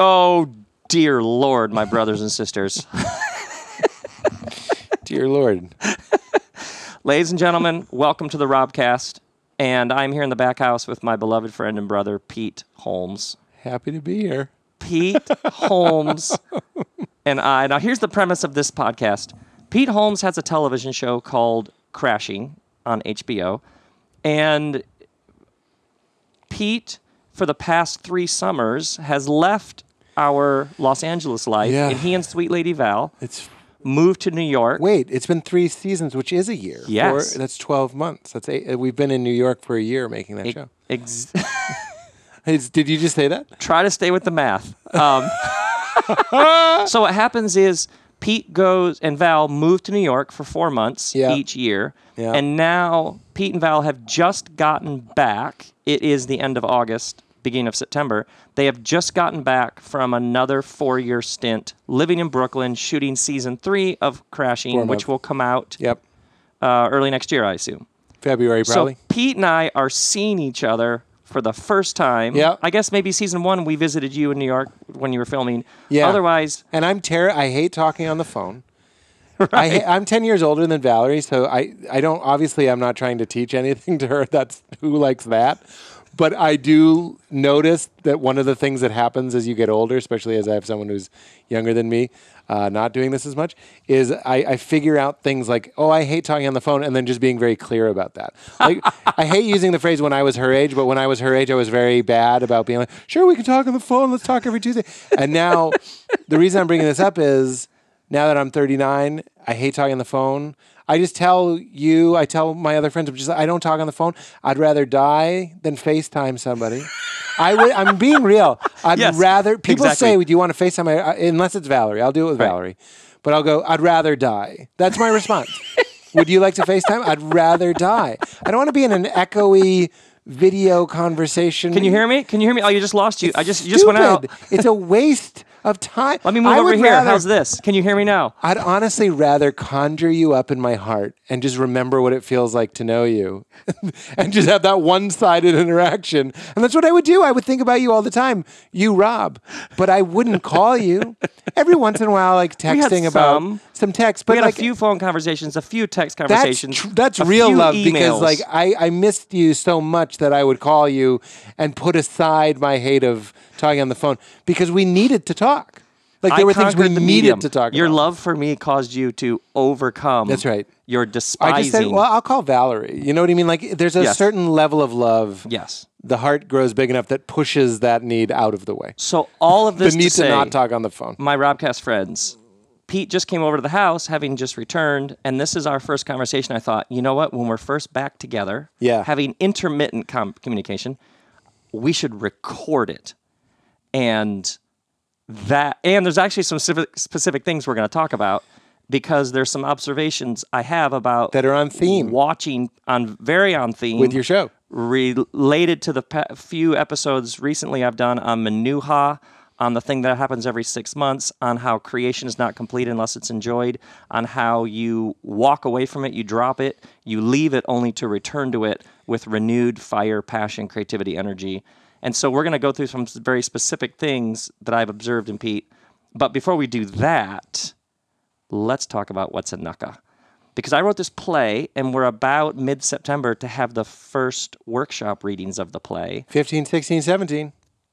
Oh, dear Lord, my brothers and sisters. Dear Lord. Ladies and gentlemen, welcome to the Robcast. And I'm here in the back house with my beloved friend and brother, Pete Holmes. Happy to be here. Pete Holmes and I. Now, here's the premise of this podcast Pete Holmes has a television show called Crashing on HBO. And Pete, for the past three summers, has left our Los Angeles life. Yeah. And he and Sweet Lady Val It's moved to New York. wait. It's been three seasons, which is a year. Yes. Four- that's twelve months. That's eight. We've been in New York for a year making that show. Ex- did you just say that? try to stay with the math. Um, so what happens is Pete goes and Val move to New York for four months Yeah. each year, Yeah. and now Pete and Val have just gotten back. It is the end of August, beginning of September. They have just gotten back from another four-year stint living in Brooklyn, shooting season three of Crashing, Four which will come out Yep. uh, early next year, I assume. February probably. So Pete and I are seeing each other for the first time. Yeah. I guess maybe season one we visited you in New York when you were filming. Yeah. Otherwise, and I'm ter- I hate talking on the phone. I ha- I'm 10 years older than Valerie, so I, I don't, obviously, I'm not trying to teach anything to her. That's who likes that. But I do notice that one of the things that happens as you get older, especially as I have someone who's younger than me, uh, not doing this as much, is I, I figure out things like, oh, I hate talking on the phone, and then just being very clear about that. Like, I hate using the phrase when I was her age, but when I was her age, I was very bad about being like, sure, we can talk on the phone. Let's talk every Tuesday. And now, the reason I'm bringing this up is now that I'm 39, I hate talking on the phone. I just tell you, I tell my other friends, I'm just I don't talk on the phone. I'd rather die than FaceTime somebody. I would, I'm being real. I'd Yes, rather people exactly. say, "Do you want to FaceTime?" I, unless it's Valerie, I'll do it with Right. Valerie. But I'll go. I'd rather die. That's my response. would you like to FaceTime? I'd rather die. I don't want to be in an echoey video conversation. can you hear me? Can you hear me? Oh, you just lost you. I just you just went out. It's a waste of time. Let me move I over here. rather- How's this? Can you hear me now? I'd honestly rather conjure you up in my heart and just remember what it feels like to know you and just have that one sided interaction. And that's what I would do. I would think about you all the time, you, Rob, but I wouldn't call you. Every once in a while, like texting about some. Some text. But We had like, a few phone conversations, a few text that's, conversations. tr- that's real love because like I, I missed you so much that I would call you and put aside my hate of talking on the phone because we needed to talk. Like there I were things we the needed medium. to talk about. Your about. love for me caused you to overcome. That's right. Your despising. I just said, well, I'll call Valerie. You know what I mean? Like, there's a Yes. certain level of love. yes. The heart grows big enough that pushes that need out of the way. So all of The this need to to, not talk on the phone. my Robcast friends, Pete just came over to the house, having just returned, and this is our first conversation. I thought, you know what? When we're first back together, Yeah. having intermittent com- communication, we should record it, and that, and there's actually some specific, specific things we're going to talk about because there's some observations I have about That are on theme watching on very on theme with your show. related to the pa- few episodes recently I've done on Manuha, on the thing that happens every six months, on how creation is not complete unless it's enjoyed, on how you walk away from it, you drop it, you leave it only to return to it with renewed fire, passion, creativity, energy. And so we're going to go through some very specific things that I've observed in Pete. But before we do that, let's talk about what's a Nucka because I wrote this play and we're about mid September to have the first workshop readings of the play 15, 16, 17.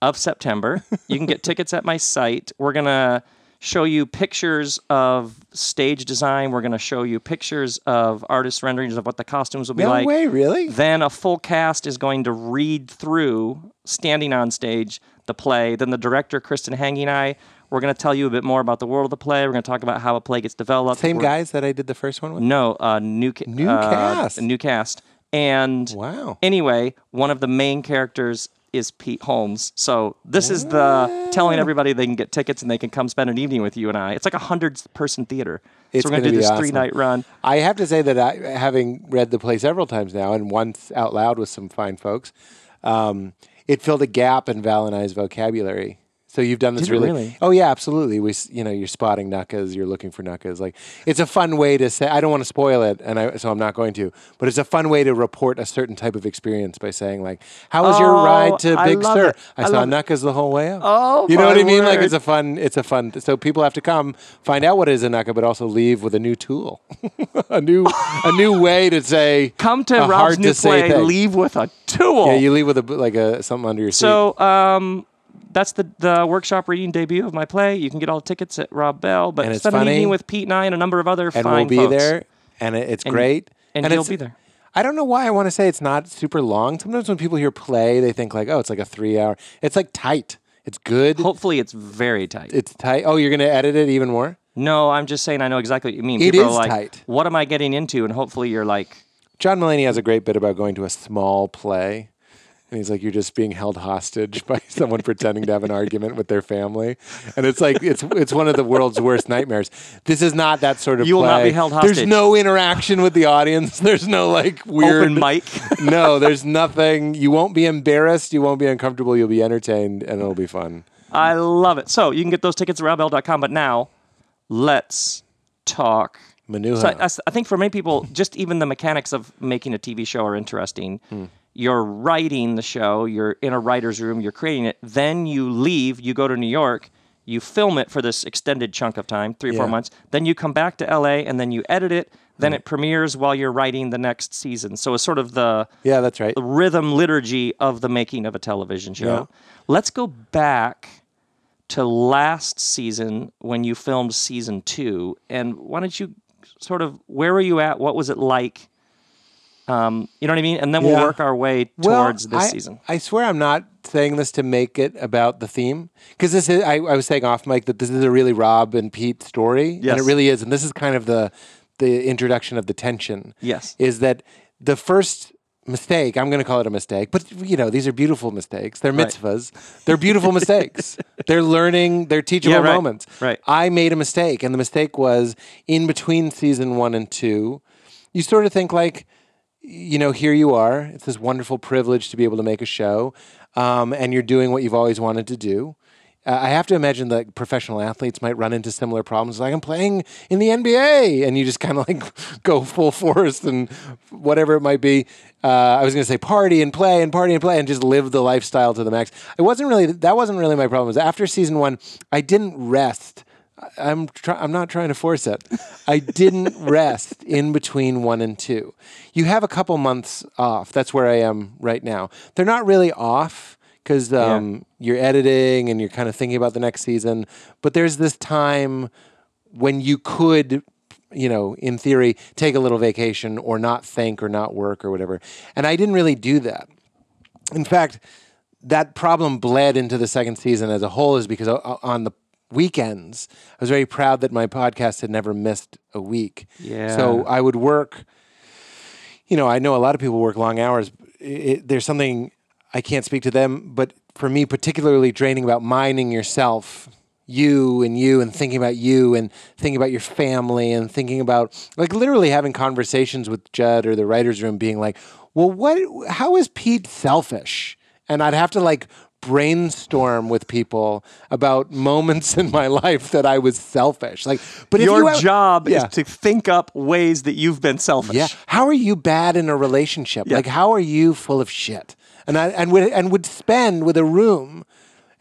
Of September. you can get tickets at my site. We're going to show you pictures of stage design. We're going to show you pictures of artist renderings of what the costumes will be No like. No way, really? Then a full cast is going to read through, standing on stage, the play. Then the director, Kristen Hangy, and I, we're going to tell you a bit more about the world of the play. We're going to talk about how a play gets developed. Same We're- guys that I did the first one with? no, uh, new ca- New uh, cast. a new cast. And Wow. anyway, one of the main characters is Pete Holmes. So this is the telling everybody they can get tickets and they can come spend an evening with you and I. It's like a hundred person theater. It's so we're gonna gonna do this awesome. three night run. I have to say that I, having read the play several times now and once out loud with some fine folks, um, it filled a gap in Val and I's vocabulary So you've done this really, really? Oh yeah, absolutely. We, you know, you're spotting nuckas, you're looking for nuckas. Like it's a fun way to say. I don't want to spoil it, and I, so I'm not going to. But it's a fun way to report a certain type of experience by saying like, "How was your Oh, ride to Big love Sur? it. I, I saw it. nuckas the whole way up." Oh, you know what I mean? Like it's a fun. It's a fun. So people have to come find out what is a nucka, but also leave with a new tool, a new a new way to say. Come to Rob's hard new to say play. Leave with a tool. Yeah, you leave with a like a something under your seat. So um, that's the the workshop reading debut of my play. You can get all the tickets at Rob Bell. But And it's spend an evening with Pete and I and a number of other and fine we'll be folks. there, and it, it's great. and you'll be there. I don't know why I want to say it's not super long. Sometimes when people hear play, they think like, oh, it's like a three hour. It's like tight. It's good. Hopefully, it's very tight. It's tight. Oh, you're gonna edit it even more. no, I'm just saying I know exactly what you mean. It People is are like, tight. What am I getting into? And hopefully, you're like, John Mulaney has a great bit about going to a small play. And he's like, you're just being held hostage by someone pretending to have an argument with their family, and it's like it's it's one of the world's worst nightmares. This is not that sort of. You will not be held hostage. There's no interaction with the audience. There's no like weird open mic. no, there's nothing. You won't be embarrassed. You won't be uncomfortable. You'll be entertained, and it'll be fun. I love it. So you can get those tickets at robbell.com. But now, let's talk. Manuha. So I, I think for many people, just even the mechanics of making a TV show are interesting. Hmm. You're writing the show, you're in a writer's room, you're creating it. Then you leave, you go to New York, you film it for this extended chunk of time, three or four months. Then you come back to LA and then you edit it. Then it premieres while you're writing the next season. So it's sort of the yeah, that's right. the rhythm liturgy of the making of a television show. Yeah. Let's go back to last season when you filmed season two, and why don't you sort of where were you at? What was it like? Um, you know what I mean? And then we'll Yeah. work our way Well, towards this I, season. I swear I'm not saying this to make it about the theme because this is. I, I was saying off mic that this is a really Rob and Pete story, and it really is. And this is kind of the the introduction of the tension. Yes. is that the first mistake? I'm going to call it a mistake, but you know these are beautiful mistakes. They're Right. mitzvahs. They're beautiful mistakes. They're learning. They're teachable Yeah, right. moments. Right. I made a mistake, and the mistake was in between season one and two. You sort of think like you know, here you are. It's this wonderful privilege to be able to make a show, um, and you're doing what you've always wanted to do. Uh, I have to imagine that professional athletes might run into similar problems. Like I'm playing in the NBA, and you just kind of like go full force and whatever it might be. Uh, I was going to say party and play and party and play and just live the lifestyle to the max. It wasn't really that wasn't really my problem. It was after season one, I didn't rest. I'm try- I'm not trying to force it. I didn't rest in between one and two. You have a couple months off. That's where I am right now. They're not really off because um, you're editing and you're kind of thinking about the next season. But there's this time when you could, you know, in theory, take a little vacation or not think or not work or whatever. And I didn't really do that. In fact, that problem bled into the second season as a whole is because on the weekends, I was very proud that my podcast had never missed a week. Yeah. So I would work, you know, I know a lot of people work long hours. It, there's something I can't speak to them, but for me, particularly draining about mining yourself, you and you, and thinking about you and thinking about your family and thinking about like literally having conversations with Judd or the writer's room being like, well, what, how is Pete selfish? And I'd have to like brainstorm with people about moments in my life that I was selfish. Like, but if Your you have- job Yeah. is to think up ways that you've been selfish. yeah. How are you bad in a relationship? Yeah. Like, how are you full of shit? And I and would and would spend with a room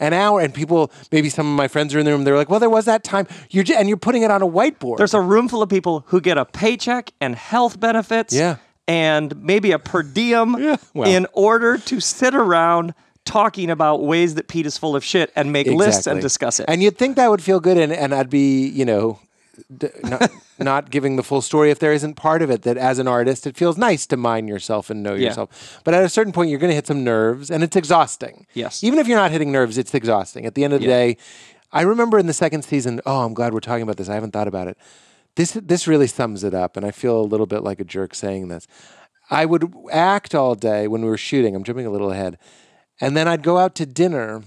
an hour, and people maybe some of my friends are in the room. They're like, "Well, there was that time." You're j- and you're putting it on a whiteboard. There's a room full of people who get a paycheck and health benefits Yeah. and maybe a per diem yeah. well. in order to sit around talking about ways that Pete is full of shit and make lists and discuss it. And you'd think that would feel good, and, and I'd be, you know, d- not, not giving the full story if there isn't part of it that as an artist, it feels nice to mine yourself and know Yeah. yourself. But at a certain point, you're going to hit some nerves, and it's exhausting. Yes. Even if you're not hitting nerves, it's exhausting. At the end of the Yeah. day, I remember in the second season, oh, I'm glad we're talking about this. I haven't thought about it. This, this really sums it up, and I feel a little bit like a jerk saying this. I would act all day when we were shooting. I'm jumping a little ahead. And then I'd go out to dinner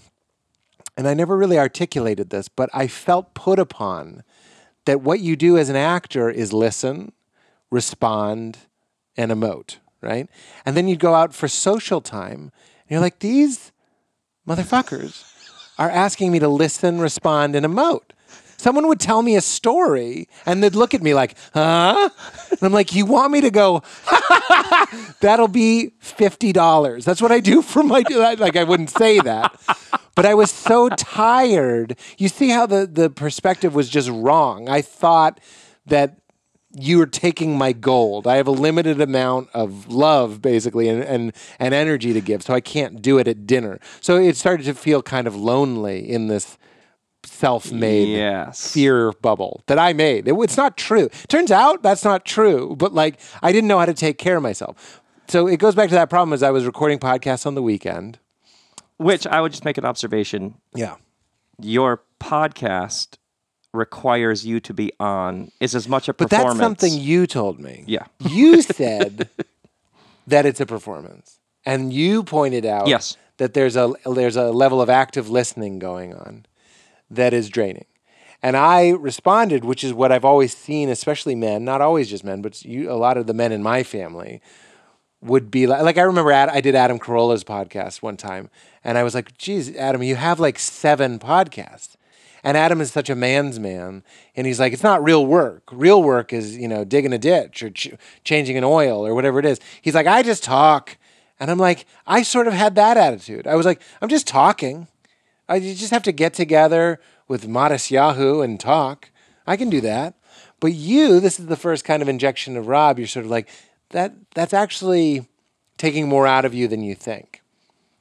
and I never really articulated this, but I felt put upon that what you do as an actor is listen, respond, and emote, right? And then you'd go out for social time, and you're like, these motherfuckers are asking me to listen, respond, and emote. Someone would tell me a story and they'd look at me like, huh? And I'm like, you want me to go, that'll be $50. That's what I do for my, like, I wouldn't say that. But I was so tired. You see how the, the perspective was just wrong. I thought that you are taking my gold. I have a limited amount of love, basically, and, and, and energy to give, so I can't do it at dinner. So it started to feel kind of lonely in this self-made Yes. fear bubble that I made. It, it's not true. Turns out that's not true, but like I didn't know how to take care of myself. So it goes back to that problem as I was recording podcasts on the weekend. Which I would just make an observation. Yeah. Your podcast requires you to be on is as much a But performance. that's something you told me. Yeah. You said that it's a performance. And you pointed out Yes. that there's a there's a level of active listening going on that is draining. And I responded, which is what I've always seen, especially men, not always just men, but you, a lot of the men in my family would be like, like I remember Ad, I did Adam Carolla's podcast one time, and I was like, geez, Adam, you have like seven podcasts. And Adam is such a man's man, and he's like, it's not real work. Real work is, you know, digging a ditch or ch- changing an oil or whatever it is. He's like, I just talk. And I'm like, I sort of had that attitude. I was like, I'm just talking. I you just have to get together with Modest Yahoo and talk. I can do that. But you, this is the first kind of injection of Rob. You're sort of like that. That's actually taking more out of you than you think.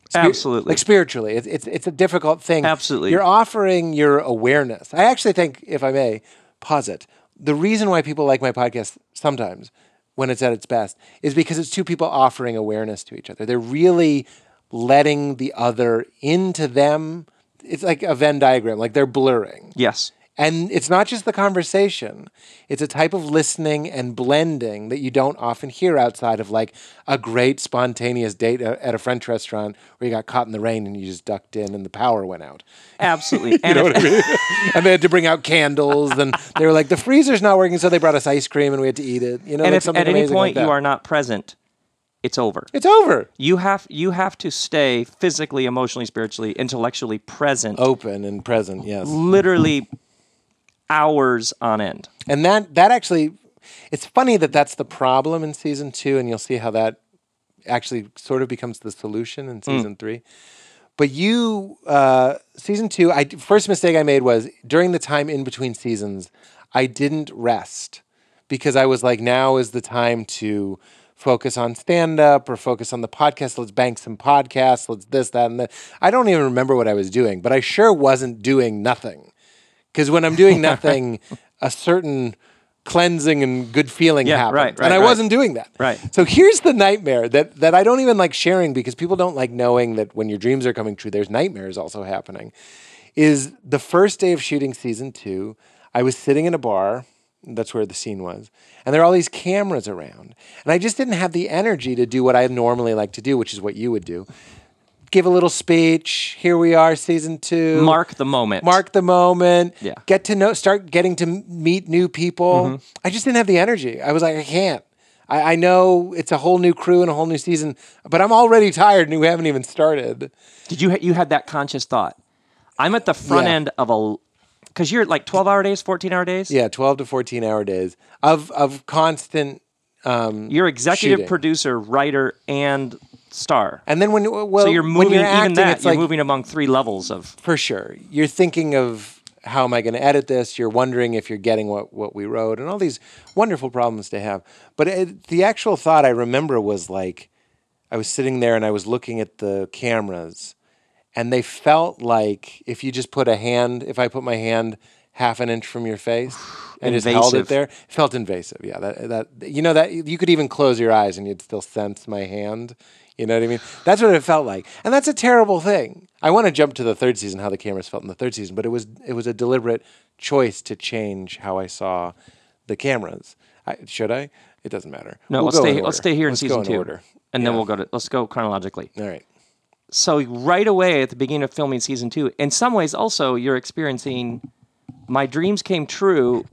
Spir- Absolutely. Like spiritually, it's, it's it's a difficult thing. Absolutely. you're offering your awareness. I actually think, if I may posit, the reason why people like my podcast sometimes, when it's at its best, is because it's two people offering awareness to each other. They're really letting the other into them. It's like a Venn diagram, like they're blurring. yes. And it's not just the conversation, it's a type of listening and blending that you don't often hear outside of like a great spontaneous date at a French restaurant where you got caught in the rain and you just ducked in and the power went out. Absolutely. you And mean? and they had to bring out candles and they were like, the freezer's not working, so they brought us ice cream and we had to eat it. You know, and like if at any amazing like point you are not present, it's over. It's over. You have you have to stay physically, emotionally, spiritually, intellectually present, Open and present, yes. literally hours on end. And that that actually, it's funny that that's the problem in season two, and you'll see how that actually sort of becomes the solution in season three. But you, uh, season two, I first mistake I made was during the time in between seasons, I didn't rest because I was like, now is the time to focus on stand up or focus on the podcast. Let's bank some podcasts. Let's this, that, and that. I don't even remember what I was doing, but I sure wasn't doing nothing. Because when I'm doing nothing, a certain cleansing and good feeling Yeah, happens. right, right, and I right. wasn't doing that. Right. So here's the nightmare that, that I don't even like sharing because people don't like knowing that when your dreams are coming true, there's nightmares also happening. Is the first day of shooting season two, I was sitting in a bar. That's where the scene was. And there are all these cameras around. And I just didn't have the energy to do what I normally like to do, which is what you would do. Give a little speech. Here we are, season two Mark the moment. mark the moment Yeah. Mm-hmm. get to know start getting to meet new people i just didn't have the energy i was like i can't I, I know it's a whole new crew and a whole new season but i'm already tired and we haven't even started Did you ha- you had that conscious thought? I'm at the front Yeah. end of a because you're like 12 hour days, 14 hour days. yeah 12 to 14 hour days of of constant um, You're executive Shooting. producer, writer, and star. and then when well so you're when moving you're even acting that you're like moving among three levels of for sure you're thinking of how am i going to edit this you're wondering if you're getting what, what we wrote and all these wonderful problems to have but it, the actual thought i remember was like i was sitting there and i was looking at the cameras and they felt like if you just put a hand if i put my hand half an inch from your face and just held it there it felt invasive yeah that, that you know that you could even close your eyes and you'd still sense my hand you know what i mean that's what it felt like and that's a terrible thing i want to jump to the third season how the cameras felt in the third season but it was it was a deliberate choice to change how i saw the cameras I, should i it doesn't matter no. We'll let's stay. Let's stay here in Let's go season in two, order. and then we'll go to. Let's go chronologically. all right So right away at the beginning of filming season two, in some ways also you're experiencing my dreams came true,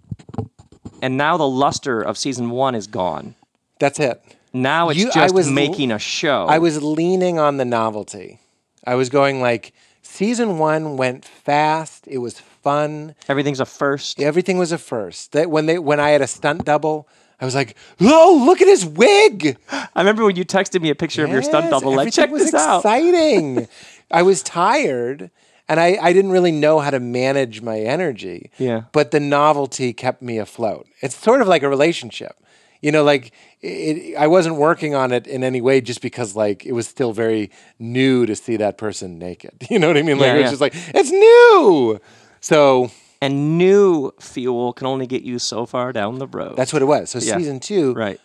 and now the luster of season one is gone. that's it Now it's You- I just was making a show. I was leaning on the novelty. I was going like season one went fast. It was fun. Everything's a first. Everything was a first. That when they when I had a stunt double, I was like, "Oh, look at his wig!" I remember when you texted me a picture of your stunt double. Like, check was this out. exciting. I was tired, and I, I didn't really know how to manage my energy. Yeah. But the novelty kept me afloat. It's sort of like a relationship. You know, like it, I wasn't working on it in any way just because like it was still very new to see that person naked. You know what I mean? Like Yeah, it was yeah. just like it's new. So And new fuel can only get you so far down the road. that's what it was. So Yeah. season two, right.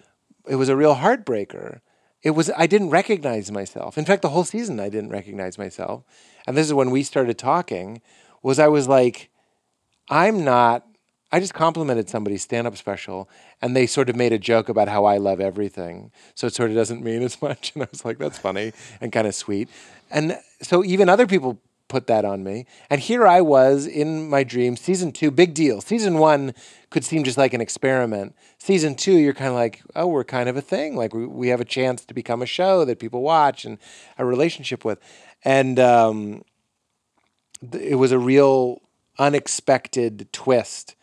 it was a real heartbreaker. It was I didn't recognize myself. In fact, the whole season I didn't recognize myself. And this is when we started talking was I was like I'm not I just complimented somebody's stand-up special and they sort of made a joke about how I love everything. So it sort of doesn't mean as much and I was like that's funny and kind of sweet. And so even other people put that on me. And here I was in my dream, season 2, big deal. Season 1 could seem just like an experiment. Season 2 you're kind of like, "Oh, we're kind of a thing. Like we, we have a chance to become a show that people watch and a relationship with." And um th- it was a real unexpected twist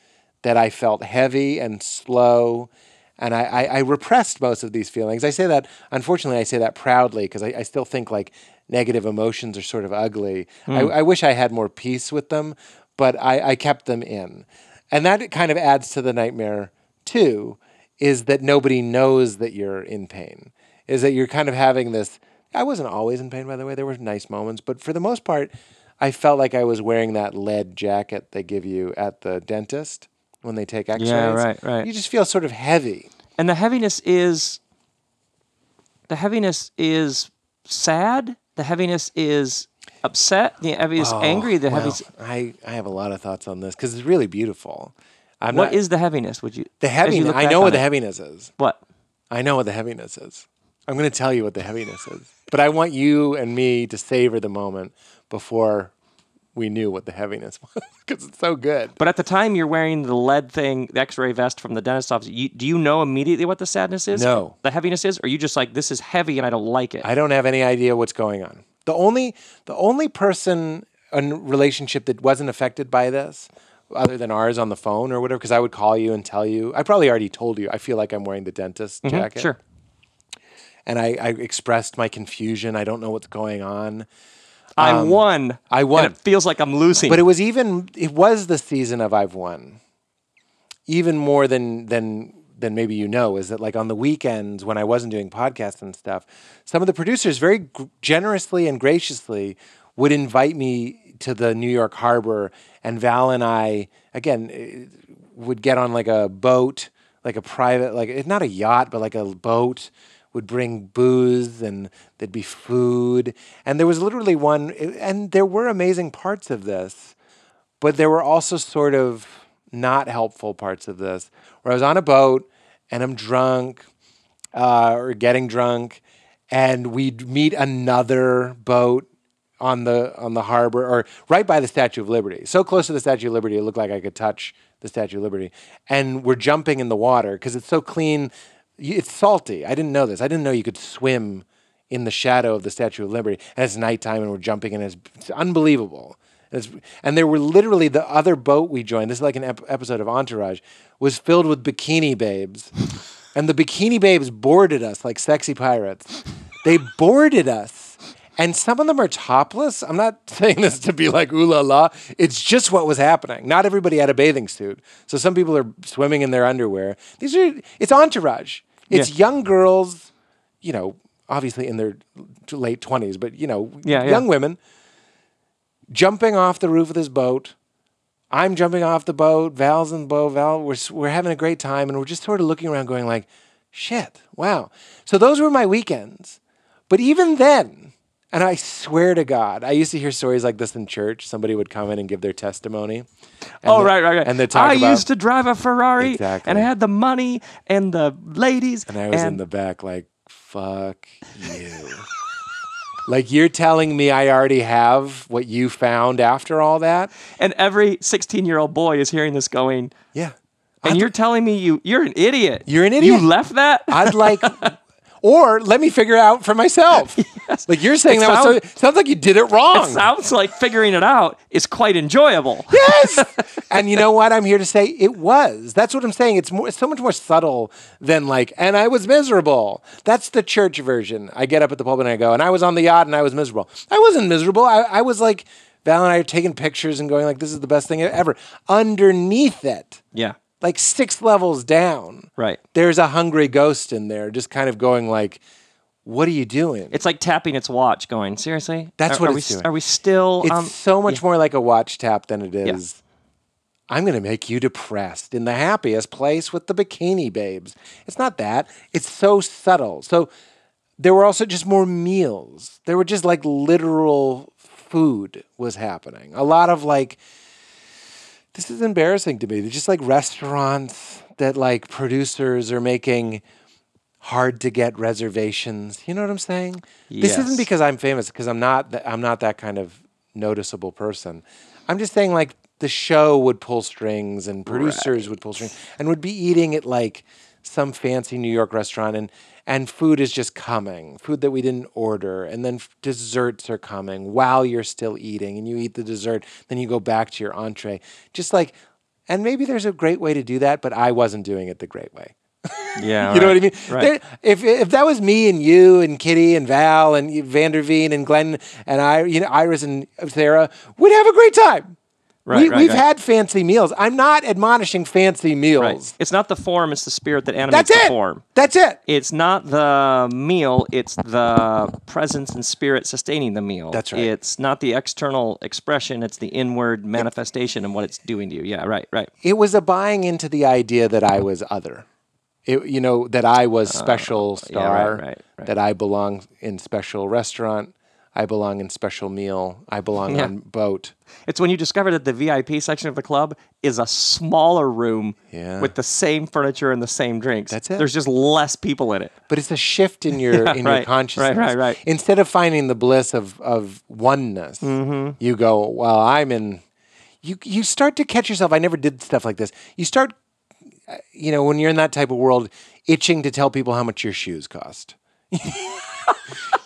that I felt heavy and slow. And I, I, I repressed most of these feelings. I say that, unfortunately, I say that proudly because I, I still think like negative emotions are sort of ugly. I, hmm. I wish I had more peace with them, but I, I kept them in. And that kind of adds to the nightmare, too, is that nobody knows that you're in pain, is that you're kind of having this. I wasn't always in pain, by the way. There were nice moments, but for the most part, I felt like I was wearing that lead jacket they give you at the dentist when they take X-rays. Yeah, right, right. You just feel sort of heavy. And the heaviness is the heaviness is sad. The heaviness is upset. The heaviness is oh, angry. The Oh, Well, heaviness. I, I have a lot of thoughts on this because it's really beautiful. I'm What not, is the heaviness? Would you the you heaviness? I know what the it? heaviness is. What? I know what the heaviness is. I'm going to tell you what the heaviness is. But I want you and me to savor the moment before we knew what the heaviness was because it's so good. But at the time you're wearing the lead thing, the X-ray vest from the dentist office. You, do you know immediately what the sadness is? No. The heaviness is, or are you just like this is heavy and I don't like it? I don't have any idea what's going on. The only the only person in relationship that wasn't affected by this, other than ours on the phone or whatever, because I would call you and tell you. I probably already told you. I feel like I'm wearing the dentist jacket. Mm-hmm. Sure. And I, I expressed my confusion. I don't know what's going on. I won. Um, I won. It feels like I'm losing. But it was even it was the season of I've won. Even more than than than maybe you know is that like on the weekends when I wasn't doing podcasts and stuff, some of the producers very gr- generously and graciously would invite me to the New York harbor and Val and I again eh, would get on like a boat, like a private like it's not a yacht but like a boat would bring booze and there'd be food and there was literally one and there were amazing parts of this but there were also sort of not helpful parts of this where I was on a boat and I'm drunk uh, or getting drunk and we'd meet another boat on the on the harbor or right by the Statue of Liberty. So close to the Statue of Liberty, it looked like I could touch the Statue of Liberty. And we're jumping in the water because it's so clean. It's salty. I didn't know this. I didn't know you could swim in the shadow of the Statue of Liberty. And it's nighttime and we're jumping in. It's, it's unbelievable. And, it's, and there were literally the other boat we joined. This is like an ep- episode of Entourage. Was filled with bikini babes, and the bikini babes boarded us like sexy pirates. They boarded us, and some of them are topless. I'm not saying this to be like ooh la la. It's just what was happening. Not everybody had a bathing suit, so some people are swimming in their underwear. These are it's Entourage. It's Yeah. young girls, you know, obviously in their late twenties, but you know, Yeah, yeah. young women jumping off the roof of this boat. I'm jumping off the boat. Val's in the boat. Val, we're, we're having a great time. And we're just sort of looking around going like, shit, wow. So those were my weekends. But even then, and I swear to God, I used to hear stories like this in church. Somebody would come in and give their testimony. And Oh the- right, right, right. And they talk I about, used to drive a Ferrari, Exactly. and I had the money and the ladies, and I was in the back like, fuck you. like you're telling me I already have what you found after all that? and every 16 year old boy is hearing this going, Yeah. and you're telling me you you're an idiot. You're an idiot. You left that. I'd like, or let me figure it out for myself. Like you're saying It that was so, sounds like you did it wrong. Sounds like figuring it out is quite enjoyable. yes. and you know what? I'm here to say it was. That's what I'm saying. It's more, it's so much more subtle than like, and I was miserable. That's the church version. I get up at the pulpit and I go, and I was on the yacht and I was miserable. I wasn't miserable. I, I was like, Val and I are taking pictures and going like, this is the best thing ever. Underneath it, Yeah. Like six levels down, Right. there's a hungry ghost in there, just kind of going like, what are you doing? It's like tapping its watch, going, seriously? That's Are- what are it's we, doing. Are we still? It's um, so much more like a watch tap than it is. I'm going to make you depressed in the happiest place with the bikini babes. It's not that. It's so subtle. So there were also just more meals. There were just like literal food was happening. A lot of like, this is embarrassing to me. They're just like restaurants that like producers are making hard to get reservations. You know what I'm saying? Yes. This isn't because I'm famous because I'm not th- I'm not that kind of noticeable person. I'm just saying like the show would pull strings and producers would pull strings and would be eating at like some fancy New York restaurant and and food is just coming, food that we didn't order, and then desserts are coming while you're still eating, and you eat the dessert, then you go back to your entree, just like, and maybe there's a great way to do that, but I wasn't doing it the great way. yeah. You know what I mean? Right. There- if if that was me and you and Kitty and Val and Vanderveen and Glenn and I, you know, Iris and Sarah, we'd have a great time. Right, we, right, we've right. had fancy meals. I'm not admonishing fancy meals. Right. It's not the form, it's the spirit that animates That's the it. form. That's it. It's not the meal, it's the presence and spirit sustaining the meal. That's right. It's not the external expression, it's the inward manifestation and what it's doing to you. Yeah, right, right. It was a buying into the idea that I was other. It, you know that I was oh, special Oh, yeah, star. right, right, right. That I belong in special restaurant. I belong in special meal. I belong Yeah. on boat. It's when you discover that the VIP section of the club is a smaller room Yeah. with the same furniture and the same drinks. That's it. There's just less people in it. but it's a shift in your in your consciousness. right, right, right. Instead of finding the bliss of of oneness, Mm-hmm. you go, "Well, I'm in." You you start to catch yourself. I never did stuff like this. You start, uh, you know, when you're in that type of world, itching to tell people how much your shoes cost.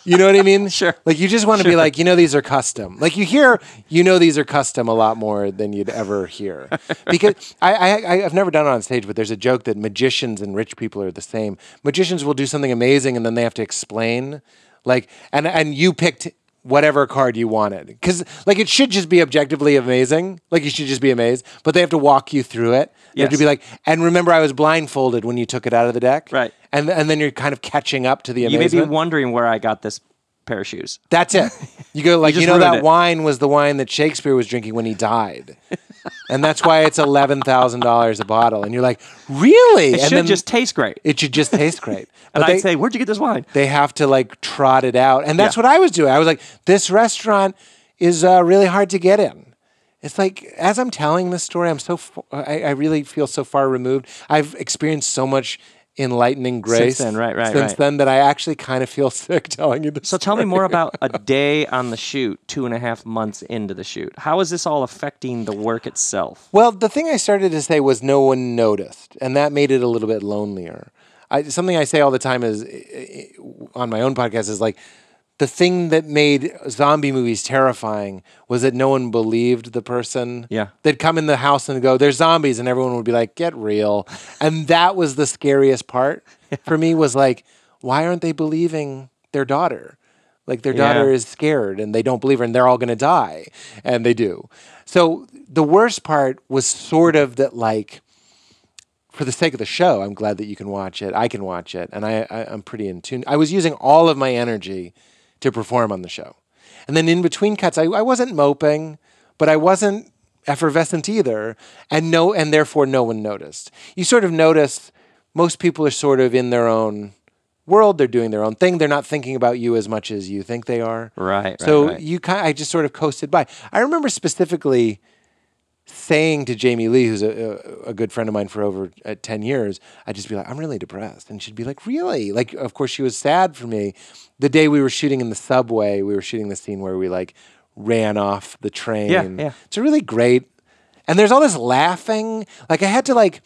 you know what I mean? Sure. Like you just want to be like, you know, these are custom. Like you hear, you know, these are custom a lot more than you'd ever hear. Because I, I, I've never done it on stage, but there's a joke that magicians and rich people are the same. Magicians will do something amazing and then they have to explain, like, and and you picked whatever card you wanted because like it should just be objectively amazing like you should just be amazed but they have to walk you through it you have to be like and remember i was blindfolded when you took it out of the deck Right. and and then you're kind of catching up to the You may be wondering where I got this pair of shoes. that's it. You go like you, just know that it. wine was the wine that Shakespeare was drinking when he died, and that's why it's eleven thousand dollars a bottle. And you're like, really? It and should just taste great. it should just taste great. and But I'd they, say, Where'd you get this wine? they have to like trot it out, and that's Yeah. what I was doing. I was like, this restaurant is uh, really hard to get in. It's like as I'm telling this story, I'm so I really feel so far removed. I've experienced so much enlightening grace since then, right, right, since right. then that I actually kind of feel sick telling you this. So tell me more about a day on the shoot, two and a half months into the shoot. How is this all affecting the work itself? Well, the thing I started to say was no one noticed, and that made it a little bit lonelier. I, something I say all the time is on my own podcast is like the thing that made zombie movies terrifying was that no one believed the person. Yeah. They'd come in the house and go, "There's zombies," and everyone would be like, "Get real," and that was the scariest part for me. Was like, why aren't they believing their daughter? Like their daughter Yeah. is scared and they don't believe her and they're all going to die, and they do. So the worst part was sort of that, like, for the sake of the show, I'm glad that you can watch it. I can watch it, and I, I I'm pretty in tune. I was using all of my energy to perform on the show, and then in between cuts, I, I wasn't moping, but I wasn't effervescent either, and no, and therefore no one noticed. You sort of notice most people are sort of in their own world. They're doing their own thing. They're not thinking about you as much as you think they are. Right, right, So right. you kind, I just sort of coasted by. I remember specifically saying to Jamie Lee, who's a, a, good friend of mine for over uh, 10 years, I'd just be like, I'm really depressed. And she'd be like, Really? Like, of course, she was sad for me. The day we were shooting in the subway, we were shooting the scene where we like ran off the train. Yeah, yeah. It's a really great. And there's all this laughing. Like, I had to like,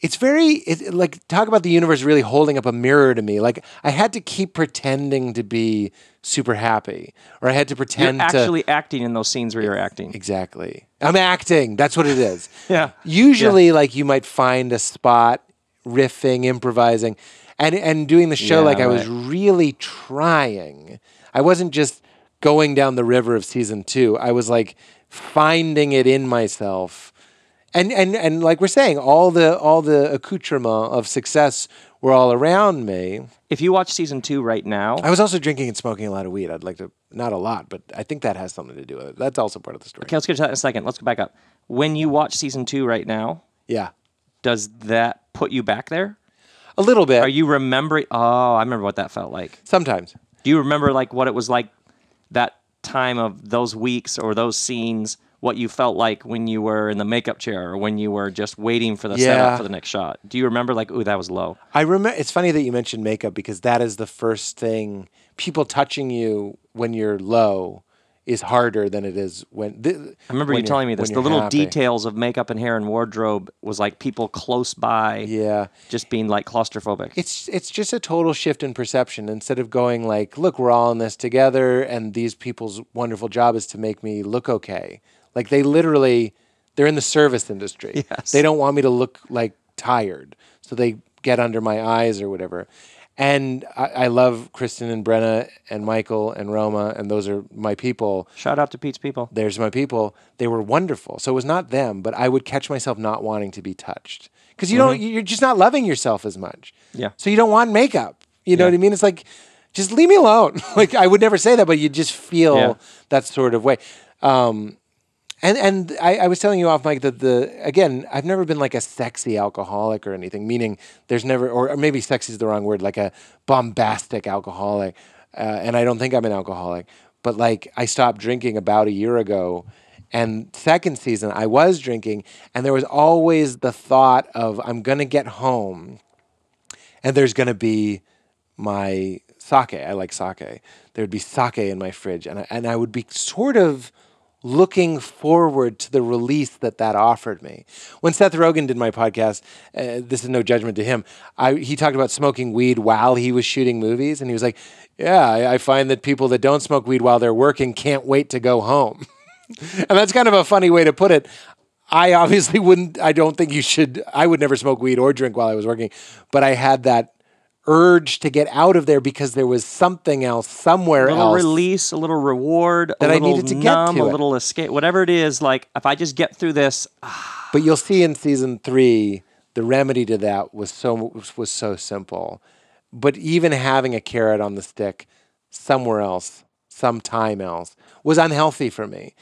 it's very it, like talk about the universe really holding up a mirror to me. Like I had to keep pretending to be super happy, or I had to You're pretend to actually acting in those scenes where you're acting. exactly. I'm acting. That's what it is. Yeah. Usually, like you might find a spot, riffing, improvising, and and doing the show Yeah, like I was really trying. I wasn't just going down the river of season two. I was like finding it in myself, and and and like we're saying, all the all the accoutrement of success were all around me. If you watch season two right now, I was also drinking and smoking a lot of weed. I'd like to not a lot, but I think that has something to do with it. That's also part of the story. okay, let's get to that in a second. Let's go back up. When you watch season two right now, Yeah, does that put you back there? a little bit. Are you remembering? Oh, I remember what that felt like. Sometimes. Do you remember like what it was like that time of those weeks or those scenes? What you felt like when you were in the makeup chair or when you were just waiting for the Yeah. setup for the next shot? Do you remember like, ooh, that was low? I remember. It's funny that you mentioned makeup because that is the first thing. People touching you when you're low is harder than it is when. Th- I remember when you telling me this. The little happy. details of makeup and hair and wardrobe was like people close by, Yeah, just being like claustrophobic. it's it's just a total shift in perception. Instead of going like, "Look, we're all in this together," and these people's wonderful job is to make me look okay. Like they literally, they're in the service industry. Yes. They don't want me to look like tired, so they get under my eyes or whatever. And I, I love Kristen and Brenna and Michael and Roma, and those are my people. Shout out to Pete's people. There's my people. They were wonderful. So it was not them, but I would catch myself not wanting to be touched because you don't. You're just not loving yourself as much. Mm-hmm. Yeah. So you don't want makeup. You know Yeah. what I mean? It's like, just leave me alone. like I would never say that, but you just feel Yeah. that sort of way. Um, and and I, I was telling you off mic that the again I've never been like a sexy alcoholic or anything. Meaning there's never or, or maybe sexy is the wrong word. Like a bombastic alcoholic. Uh, and I don't think I'm an alcoholic. But like I stopped drinking about a year ago. And second season I was drinking, and there was always the thought of I'm gonna get home, and there's gonna be my sake. I like sake. There would be sake in my fridge, and I, and I would be sort of looking forward to the release that that offered me. When Seth Rogen did my podcast, uh, this is no judgment to him. I, he talked about smoking weed while he was shooting movies, and he was like, "Yeah, I, I find that people that don't smoke weed while they're working can't wait to go home." and that's kind of a funny way to put it. I obviously wouldn't. I don't think you should. I would never smoke weed or drink while I was working, but I had that urge to get out of there because there was something else somewhere else. A little else. release, a little reward, That a I little needed to get numb, to a it. little escape, whatever it is. Like if I just get through this, ah. But you'll see in season three, the remedy to that was so was so simple. But even having a carrot on the stick somewhere else, sometime else, was unhealthy for me.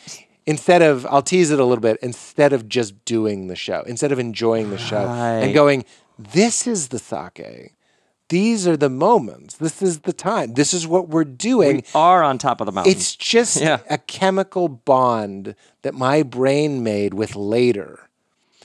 Instead of, I'll tease it a little bit. Instead of just doing the show, instead of enjoying the show and going, this is the sake. These are the moments. This is the time. This is what we're doing. we are on top of the mountain. It's just Yeah. a chemical bond that my brain made with later.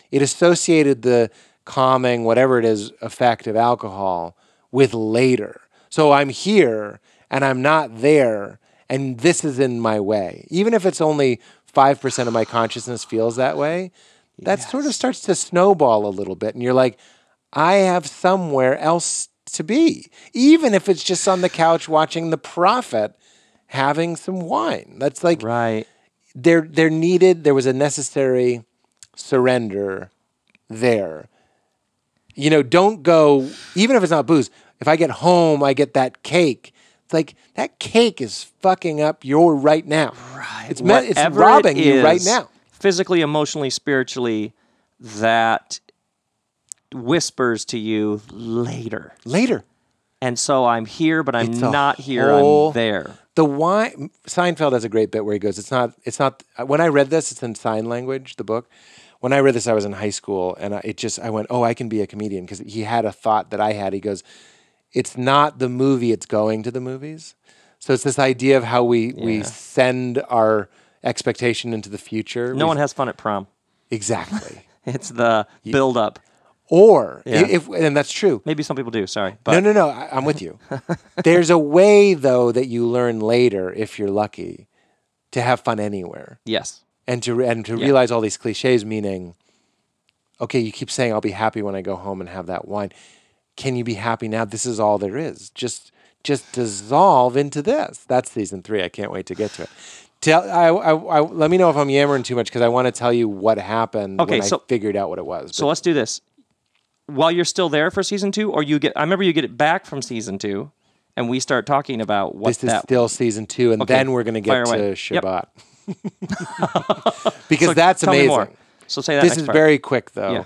It associated the calming, whatever it is, effect of alcohol with later. So I'm here and I'm not there, and this is in my way. Even if it's only 5% of my consciousness feels that way, that sort of starts to snowball a little bit. And you're like, I have somewhere else to be, even if it's just on the couch watching The Prophet having some wine. That's like right. there there needed there was a necessary surrender there. You know, don't go even if it's not booze. If I get home, I get that cake. It's like that cake is fucking up your right now. Right. It's me- it's robbing it you right now. Physically, emotionally, spiritually, that whispers to you later. Later. And so I'm here, but I'm It's a not here. whole- I'm there. The wine Seinfeld has a great bit where he goes, "It's not. It's not." When I read this, it's in sign language. The book. When I read this, I was in high school, and I, it just I went, "Oh, I can be a comedian," because he had a thought that I had. He goes, "It's not the movie; it's going to the movies." So it's this idea of how we we Yeah. send our expectation into the future. No We- one has fun at prom. exactly. It's the build up. Or Yeah. if and that's true. Maybe some people do. Sorry, but no, no, no. I, I'm with you. There's a way though that you learn later, if you're lucky, to have fun anywhere. yes, and to and to realize all these cliches meaning okay, you keep saying I'll be happy when I go home and have that wine. Can you be happy now? This is all there is. Just just dissolve into this. That's season three. I can't wait to get to it. Tell I, I, I let me know if I'm yammering too much because I want to tell you what happened Okay, when so- I figured out what it was. So let's do this. While you're still there for season two, or you get, I remember you get it back from season two, and we start talking about what this is that. still season two, and Okay, then we're going to get away. to Yep. Shabbat because So that's amazing. So say that. this is part. very quick though. Yeah.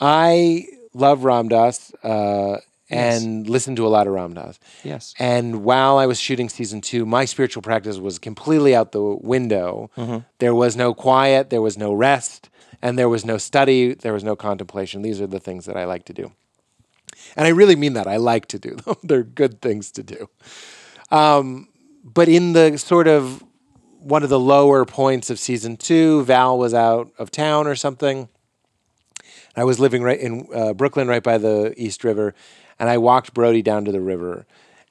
I love Ram Dass uh, and listen to a lot of Ram Dass. yes. And while I was shooting season two, my spiritual practice was completely out the window. Mm-hmm. There was no quiet, there was no rest, and there was no study, there was no contemplation. These are the things that I like to do. And I really mean that. I like to do them. They're good things to do. Um, but in the sort of one of the lower points of season two, Val was out of town or something. I was living right in uh, Brooklyn, right by the East River, and I walked Brody down to the river,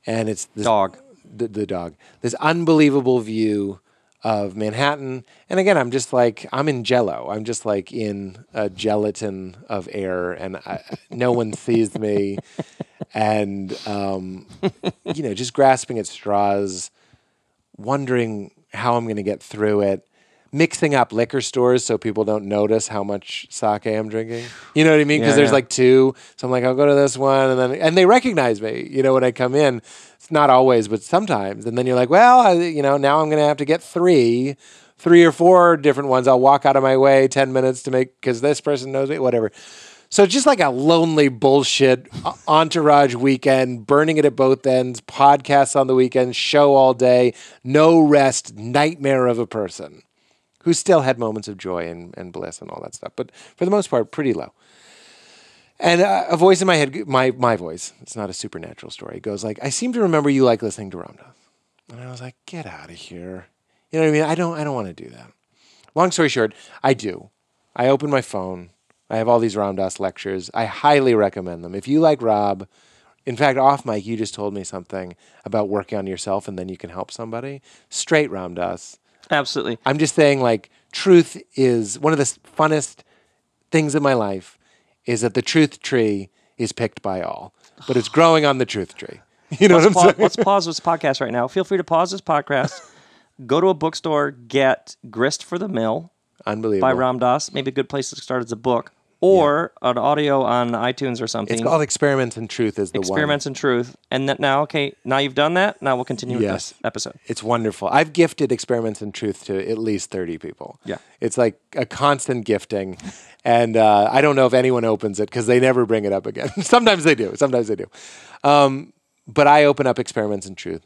and it's this Dog. the, the dog, this unbelievable view of Manhattan. And again, I'm just like I'm in Jello. I'm just like in a gelatin of air, and I, no one sees me, and um, you know, just grasping at straws, wondering how I'm going to get through it. Mixing up liquor stores so people don't notice how much sake I'm drinking. You know what I mean? Because Yeah, there's yeah. like two. So I'm like, I'll go to this one, and then and they recognize me. You know, when I come in, it's not always, but sometimes. And then you're like, well, I, you know, now I'm going to have to get three, three or four different ones. I'll walk out of my way ten minutes to make because this person knows me, whatever. So just like a lonely bullshit uh, entourage weekend, burning it at both ends, podcasts on the weekend, show all day, no rest, nightmare of a person who still had moments of joy and, and bliss and all that stuff, but for the most part, pretty low. And uh, a voice in my head, my my voice, it's not a supernatural story, goes like, "I seem to remember you like listening to Ram Dass," and I was like, "Get out of here!" You know what I mean? I don't I don't want to do that. Long story short, I do. I open my phone. I have all these Ram Dass lectures. I highly recommend them. If you like Rob, in fact, off mic, you just told me something about working on yourself and then you can help somebody. Straight Ram Dass. Absolutely. I'm just saying, like, truth is one of the funnest things in my life is that the truth tree is picked by all, but it's growing on the truth tree. You know let's, what I'm pa- saying? let's pause this podcast right now. Feel free to pause this podcast. go to a bookstore, get Grist for the Mill Unbelievable. by Ram Dass. Maybe a good place to start as a book or an audio on iTunes or something. It's called Experiments in Truth is the one. Experiments in Truth. And that now, okay, now you've done that. Now we'll continue with this episode. It's wonderful. I've gifted Experiments in Truth to at least 30 people. Yeah. It's like a constant gifting. And uh, I don't know if anyone opens it because they never bring it up again. Sometimes they do. Sometimes they do. Um, but I open up Experiments in Truth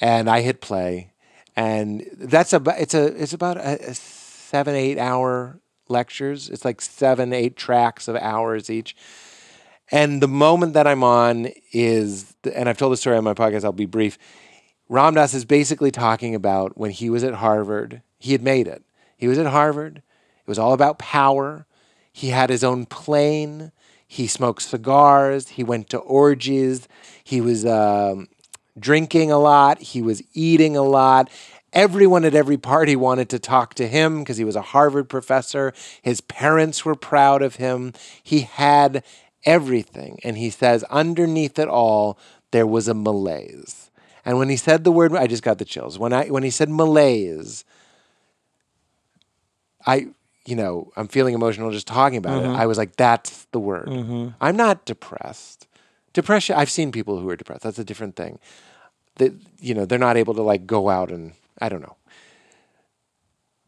and I hit play. And that's about, it's a, it's about a, a seven, eight hour lectures. It's like seven, eight tracks of hours each. And the moment that I'm on is, and I've told the story on my podcast, I'll be brief. Ram Dass is basically talking about when he was at Harvard, he had made it. He was at Harvard. It was all about power. He had his own plane. He smoked cigars. He went to orgies. He was um, drinking a lot. He was eating a lot. Everyone at every party wanted to talk to him because he was a Harvard professor. His parents were proud of him. He had everything. And he says, underneath it all, there was a malaise. And when he said the word, I just got the chills. When I when he said malaise, I you know I'm feeling emotional just talking about it. Mm-hmm. I was like, that's the word. Mm-hmm. I'm not depressed. Depression. I've seen people who are depressed. That's a different thing. That you know they're not able to like go out and I don't know.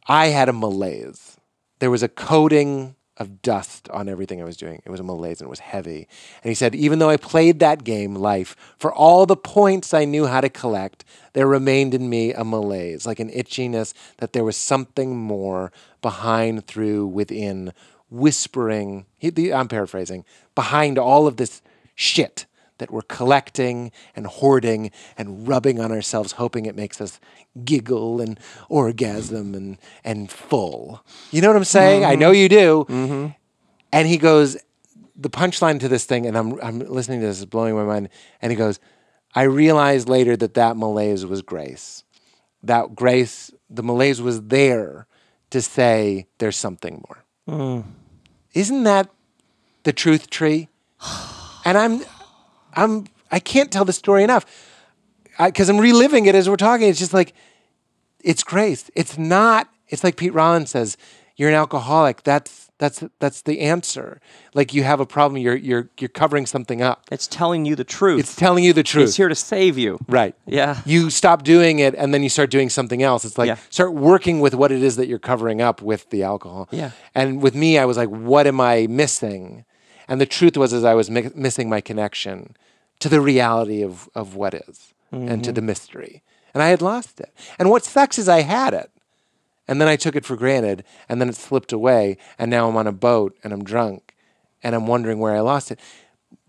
I had a malaise. There was a coating of dust on everything I was doing. It was a malaise and it was heavy. And he said, even though I played that game, life, for all the points I knew how to collect, there remained in me a malaise, like an itchiness that there was something more behind, through, within, whispering. He, the, I'm paraphrasing, behind all of this shit that we're collecting and hoarding and rubbing on ourselves, hoping it makes us giggle and orgasm and, and full. You know what I'm saying? I know mm-hmm. you do. Mm-hmm. And he goes, the punchline to this thing, and I'm, I'm listening to this, is blowing my mind. And he goes, I realized later that that malaise was grace. That grace, the malaise was there to say there's something more. Mm. Isn't that the truth tree. And I'm, I'm, I can't tell the story enough because I'm reliving it as we're talking. It's just like, it's grace. It's not, it's like Pete Rollins says, you're an alcoholic. That's, that's, that's the answer. Like you have a problem. You're, you're, you're covering something up. It's telling you the truth. It's telling you the truth. It's here to save you. Right. Yeah. You stop doing it and then you start doing something else. It's like Yeah. start working with what it is that you're covering up with the alcohol. Yeah. And with me, I was like, what am I missing? And the truth was, is I was mi- missing my connection to the reality of, of what is and Mm-hmm. to the mystery. And I had lost it. And what sucks is I had it. And then I took it for granted and then it slipped away. And now I'm on a boat and I'm drunk and I'm wondering where I lost it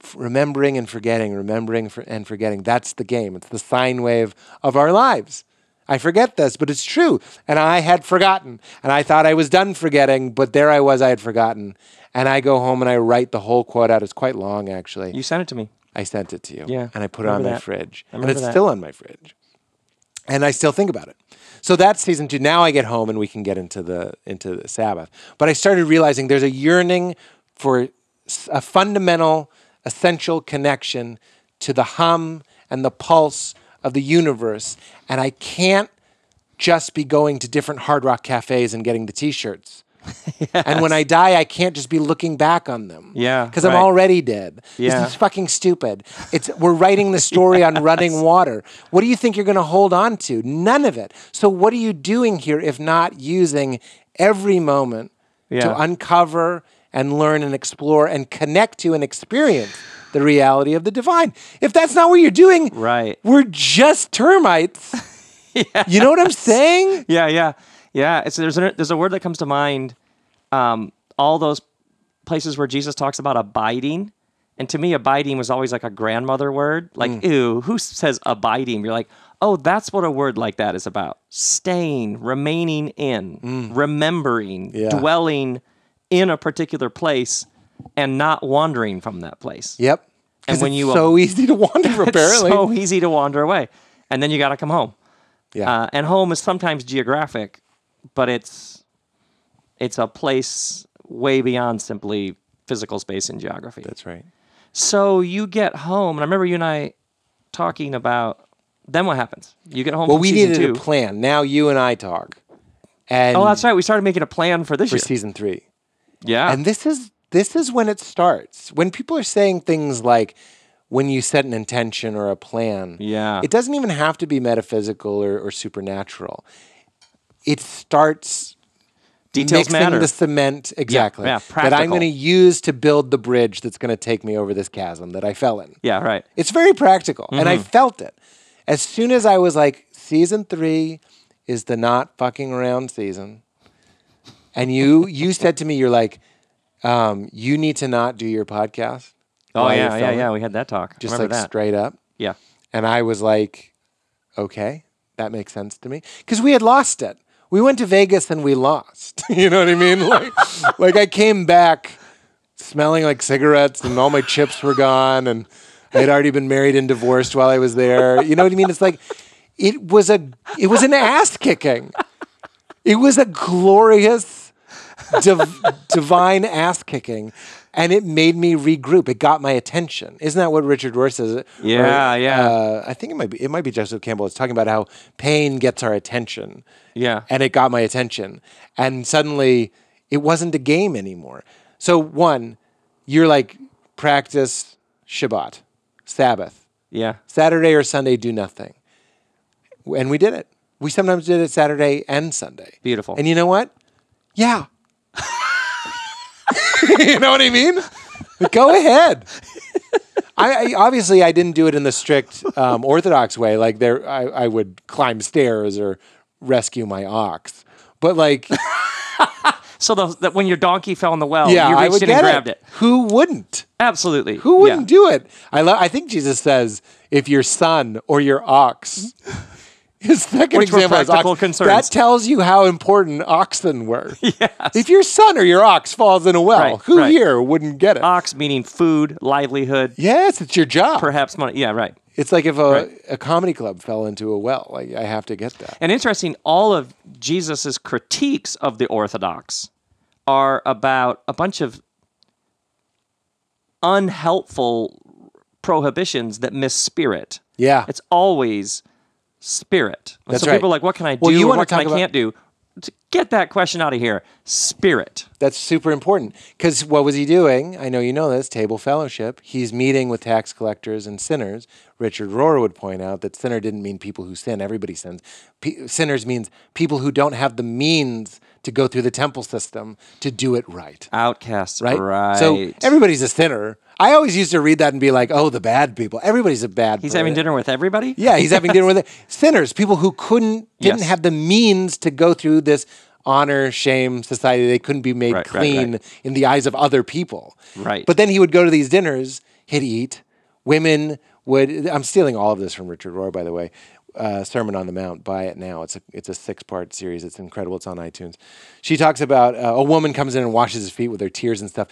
f- remembering and forgetting, remembering for, and forgetting. That's the game. It's the sine wave of our lives. I forget this, but it's true. And I had forgotten. And I thought I was done forgetting, but there I was, I had forgotten. And I go home and I write the whole quote out. It's quite long, actually. You sent it to me. I sent it to you. Yeah, And I put it on my that. fridge. And it's that. still on my fridge. And I still think about it. So that's season two. Now I get home and we can get into the into the Sabbath. But I started realizing there's a yearning for a fundamental, essential connection to the hum and the pulse of the universe. And I can't just be going to different hard rock cafes and getting the t-shirts. And when I die, I can't just be looking back on them. Yeah, Because I'm already dead. Yeah. This is fucking stupid. It's we're writing the story on running water. What do you think you're going to hold on to? None of it. So what are you doing here if not using every moment Yeah. to uncover and learn and explore and connect to and experience the reality of the divine? If that's not what you're doing, Right. we're just termites. You know what I'm saying? Yeah, yeah, yeah. It's there's a, there's a word that comes to mind. Um, all those places where Jesus talks about abiding, and to me, abiding was always like a grandmother word. Like, Mm. ew, who says abiding? You're like, oh, that's what a word like that is about: staying, remaining in, remembering, Mm. Yeah. dwelling in a particular place, and not wandering from that place. Yep. And when it's you- so easy to wander, apparently. so easy to wander away, and then you got to come home. yeah. Uh, and home is sometimes geographic, but it's it's a place way beyond simply physical space and geography. That's right. So you get home, and I remember you and I talking about. Then what happens? You get home. Well, we needed two. a plan. Now you and I talk. And Oh, that's right. We started making a plan for this for year. season three. yeah. And this is this is when it starts. When people are saying things like when you set an intention or a plan. Yeah. It doesn't even have to be metaphysical or, or supernatural. It starts Details mixing matter. the cement exactly yeah, that I'm going to use to build the bridge that's going to take me over this chasm that I fell in. yeah. Right. It's very practical, and I Mm-hmm. felt it. As soon as I was like, season three is the not fucking around season, and you you said to me, you're like, um, you need to not do your podcast. Oh while you're yeah, yeah, filming." yeah. We had that talk. just Remember like that. straight up. Yeah. And I was like, okay, that makes sense to me. Because we had lost it. We went to Vegas and we lost. you know what I mean? Like, like I came back smelling like cigarettes and all my chips were gone and I had already been married and divorced while I was there. You know what I mean? It's like it was a it was an ass kicking. It was a glorious div- divine ass kicking. And it made me regroup. It got my attention. Isn't that what Richard Rohr says? Yeah, yeah. Uh, I think it might be. It might be Joseph Campbell. It's talking about how pain gets our attention. Yeah. And it got my attention. And suddenly, it wasn't a game anymore. So one, you're like practice Shabbat, Sabbath, Yeah. Saturday or Sunday, do nothing. And we did it. We sometimes did it Saturday and Sunday. Beautiful. And you know what? Yeah. you know what I mean? But go ahead. I, I obviously I didn't do it in the strict um, Orthodox way. Like there, I, I would climb stairs or rescue my ox. But like, So the, that when your donkey fell in the well, yeah, you I would in get and grabbed it. Who wouldn't? Absolutely. Who wouldn't do it? I love. I think Jesus says, if your son or your ox. His second Which example is ox. concerns. That tells you how important oxen were. yes. If your son or your ox falls in a well, Right, who right. here wouldn't get it? Ox meaning food, livelihood, yes, it's your job. perhaps money. Yeah, right. It's like if a, Right. a comedy club fell into a well. Like I have to get that. And interesting, all of Jesus's critiques of the Orthodox are about a bunch of unhelpful prohibitions that miss spirit. Yeah. It's always spirit. That's so right. people are like, what can I do? Well, you what can I about- can't do? To Get that question out of here. Spirit. That's super important. Because what was he doing? I know you know this table fellowship. He's meeting with tax collectors and sinners. Richard Rohr would point out that sinner didn't mean people who sin. Everybody sins. P- sinners means people who don't have the means to go through the temple system to do it right. Outcasts. Right? Right. So everybody's a sinner. I always used to read that and be like, oh, the bad people. Everybody's a bad He's having dinner with everybody? Yeah, he's having dinner with it. sinners, people who couldn't didn't Yes. have the means to go through this honor shame society. They couldn't be made Right, right, clean right. in the eyes of other people. Right. But then he would go to these dinners. He'd eat. Women would. I'm stealing all of this from Richard Rohr, by the way. Uh, Sermon on the Mount. Buy it now. It's a it's a six part series. It's incredible. It's on iTunes. She talks about uh, a woman comes in and washes his feet with her tears and stuff.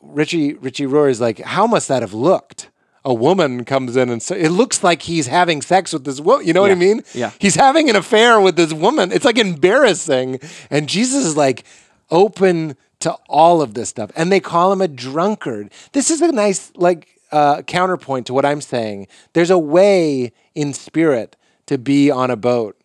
Richie Richie Rohr is like, how must that have looked? A woman comes in and so, it looks like he's having sex with this woman. You know what I mean? Yeah. He's having an affair with this woman. It's like embarrassing. And Jesus is like open to all of this stuff. And they call him a drunkard. This is a nice like uh, counterpoint to what I'm saying. There's a way in spirit to be on a boat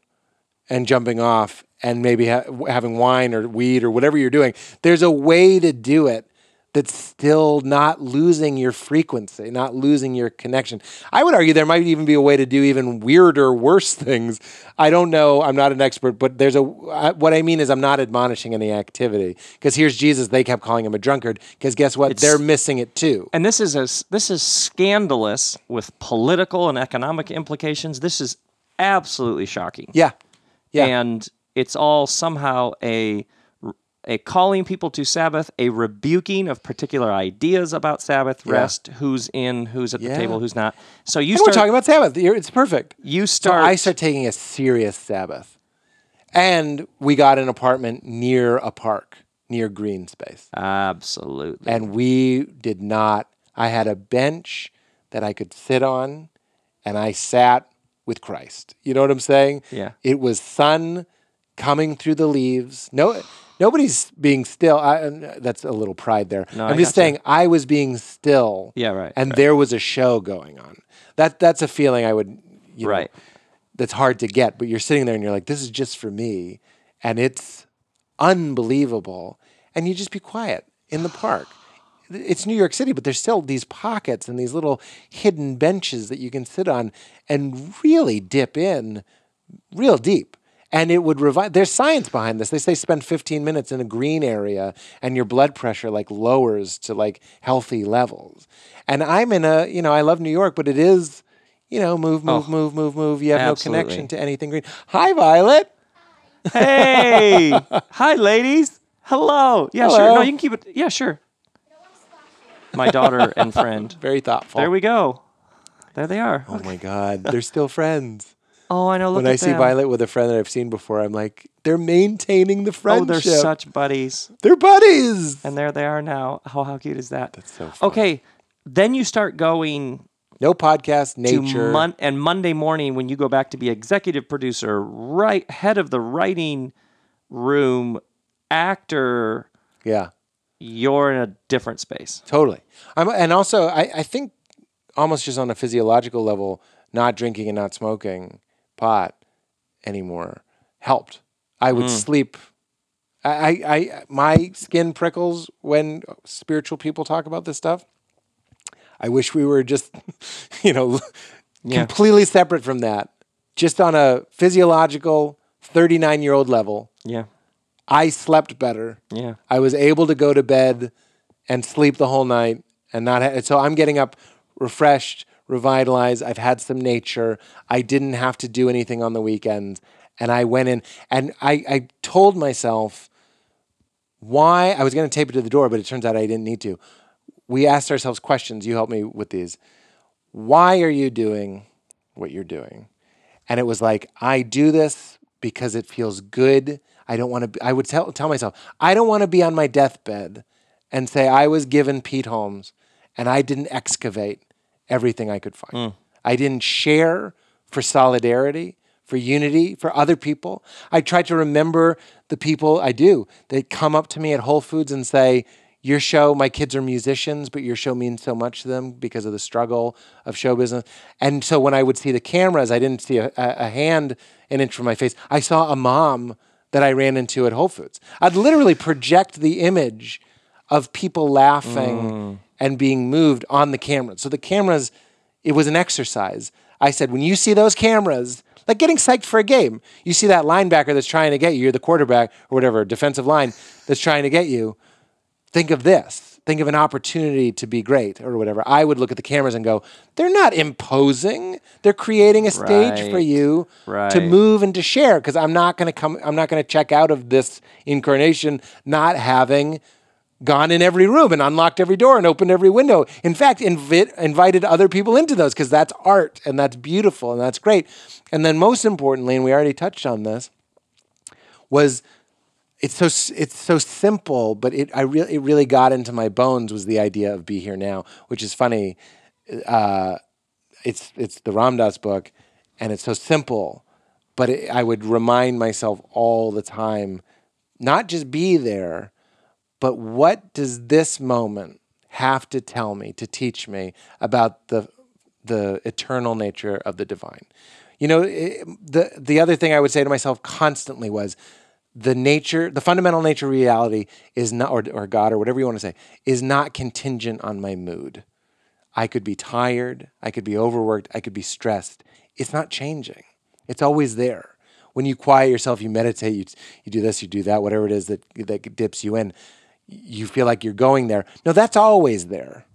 and jumping off and maybe ha- having wine or weed or whatever you're doing. There's a way to do it that's still not losing your frequency, not losing your connection. I would argue there might even be a way to do even weirder, worse things. I don't know. I'm not an expert, but there's a. I- What I mean is, I'm not admonishing any activity because here's Jesus. They kept calling him a drunkard because guess what? They're missing it too. And this is a, this is scandalous with political and economic implications. This is absolutely shocking. Yeah, yeah. And it's all somehow a a calling people to Sabbath, a rebuking of particular ideas about Sabbath rest, who's in, who's at the Yeah. table, who's not. So you and we're start talking about Sabbath. It's perfect. you So start I start taking a serious Sabbath. And we got an apartment near a park, near green space. absolutely. And we did not, I had a bench that I could sit on, and I sat with Christ. You know what I'm saying? Yeah. It was sun coming through the leaves. No, nobody's being still. I, that's a little pride there. No, I'm I just saying I was being still. Yeah, right, And right. there was a show going on. That that's a feeling I would. You know, Right. that's hard to get, but you're sitting there and you're like, this is just for me. And it's unbelievable. And you just be quiet in the park. It's New York City, but there's still these pockets and these little hidden benches that you can sit on and really dip in real deep. And it would revive. There's science behind this. They say spend 15 minutes in a green area and your blood pressure like lowers to like healthy levels. And I'm in a, you know, I love New York, but it is, you know, move, move, Oh, move, move, move. You have no connection to anything green. Hi, Violet. hey, hi, ladies. Hello. Yeah, sure. No, you can keep it. Yeah, sure. My daughter and friend. Very thoughtful. There we go. There they are. oh my God, they're still friends. Oh, I know. Look when at I see them. Violet with a friend that I've seen before, I'm like, they're maintaining the Oh, friendship. they're such buddies. They're buddies. And there they are now. How how cute is that? That's so fun. Okay, then you start going No podcast, nature. mon- and Monday morning when you go back to be executive producer, right head of the writing room, actor, yeah. You're in a different space. Totally. I'm, and also, I, I think almost just on a physiological level, not drinking and not smoking pot anymore helped. I would mm. sleep. I, I, I, my skin prickles when spiritual people talk about this stuff. I wish we were just, you know, Yeah. completely separate from that. Just on a physiological 39 year old level, Yeah, I slept better. yeah. I was able to go to bed and sleep the whole night and not ha- so I'm getting up refreshed, revitalized. I've had some nature. I didn't have to do anything on the weekends and I went in and I I told myself why I was going to tape it to the door but it turns out I didn't need to. We asked ourselves questions. You helped me with these. Why are you doing what you're doing? And it was like, I do this because it feels good. I don't want to be, I would tell, tell myself, I don't want to be on my deathbed and say, I was given Pete Holmes and I didn't excavate everything I could find. Hmm. I didn't share for solidarity, for unity, for other people. I try to remember the people I do. They come up to me at Whole Foods and say, your show, my kids are musicians, but your show means so much to them because of the struggle of show business. And so when I would see the cameras, I didn't see a, a hand an inch from my face. I saw a mom that I ran into at Whole Foods. I'd literally project the image of people laughing mm. and being moved on the camera. So the cameras, it was an exercise. I said, when you see those cameras, like getting psyched for a game, you see that linebacker that's trying to get you, you're the quarterback or whatever, defensive line that's trying to get you. Think of this. Think of an opportunity to be great or whatever. I would look at the cameras and go, they're not imposing. They're creating a stage for Right. you to move and to share because I'm not going to come I'm not going to check out of this incarnation not having gone in every room and unlocked every door and opened every window. In fact, invi- invited other people into those because that's art and that's beautiful and that's great. And then most importantly, and we already touched on this, was it's so it's so simple, but it I really it really got into my bones was the idea of be here now, which is funny. Uh, it's it's the Ram Dass book, and it's so simple, but it, I would remind myself all the time, not just be there, but what does this moment have to tell me to teach me about the the eternal nature of the divine? You know, it, the the other thing I would say to myself constantly was the nature, the fundamental nature of reality is not, or, or God, or whatever you want to say, is not contingent on my mood. I could be tired, I could be overworked, I could be stressed. It's not changing. It's always there. When you quiet yourself, you meditate, you, you do this, you do that, whatever it is that, that dips you in, you feel like you're going there. No, that's always there.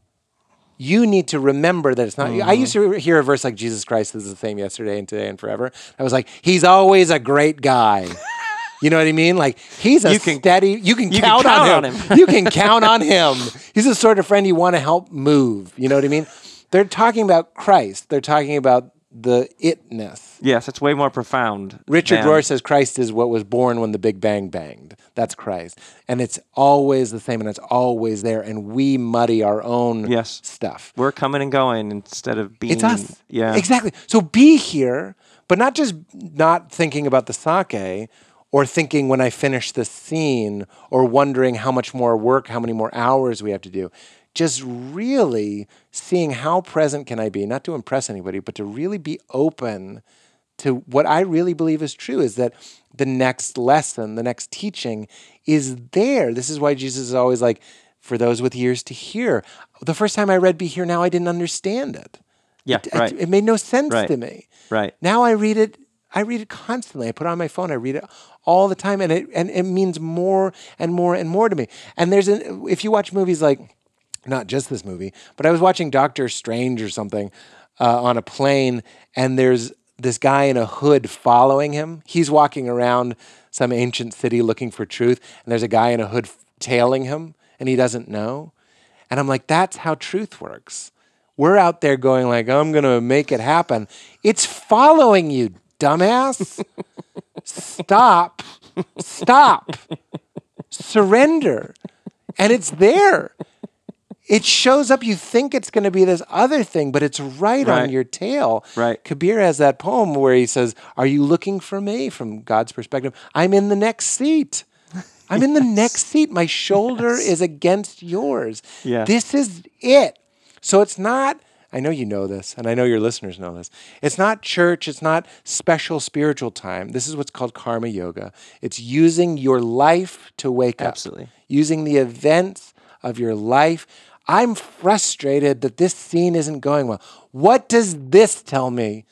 You need to remember that it's not. I used to hear a verse like Jesus Christ is the same yesterday and today and forever. I was like, He's always a great guy. You know what I mean? Like he's a You can- steady. You can you can count, count on on him. him. you can count on him. He's the sort of friend you want to help move. You know what I mean? They're talking about Christ. They're talking about the itness. Yes, it's way more profound. Richard than- Rohr says Christ is what was born when the Big Bang banged. That's Christ. And it's always the same and it's always there. And we muddy our own Yes. stuff. We're coming and going instead of being. It's us. Yeah. Exactly. So be here, but not just not thinking about the sake or thinking when I finish this scene or wondering how much more work, how many more hours we have to do. Just really seeing how present can I be, not to impress anybody, but to really be open to what I really believe is true is that the next lesson, the next teaching is there. This is why Jesus is always like, for those with ears to hear. The first time I read Be Here Now, I didn't understand it. Yeah. It- right. It made no sense Right. to me. right. Now I read it. I read it constantly. I put it on my phone. I read it all the time, and it and it means more and more and more to me. And there's an if you watch movies like, not just this movie, but I was watching Doctor Strange or something uh, on a plane, and there's this guy in a hood following him. He's walking around some ancient city looking for truth, and there's a guy in a hood tailing him, and he doesn't know. And I'm like, that's how truth works. We're out there going like, I'm gonna make it happen. It's following you, dumbass. Stop. Stop. Surrender. And it's there. It shows up. You think it's going to be this other thing, but it's right, on your tail. Right. Kabir has that poem where he says, Are you looking for me from God's perspective? I'm in the next seat. I'm in the next seat. My shoulder is against yours. Yeah. This is it. So it's not, I know you know this, and I know your listeners know this. It's not church, it's not special spiritual time. This is what's called karma yoga. It's using your life to wake Absolutely. up, Absolutely. using the events of your life. I'm frustrated that this scene isn't going well. What does this tell me?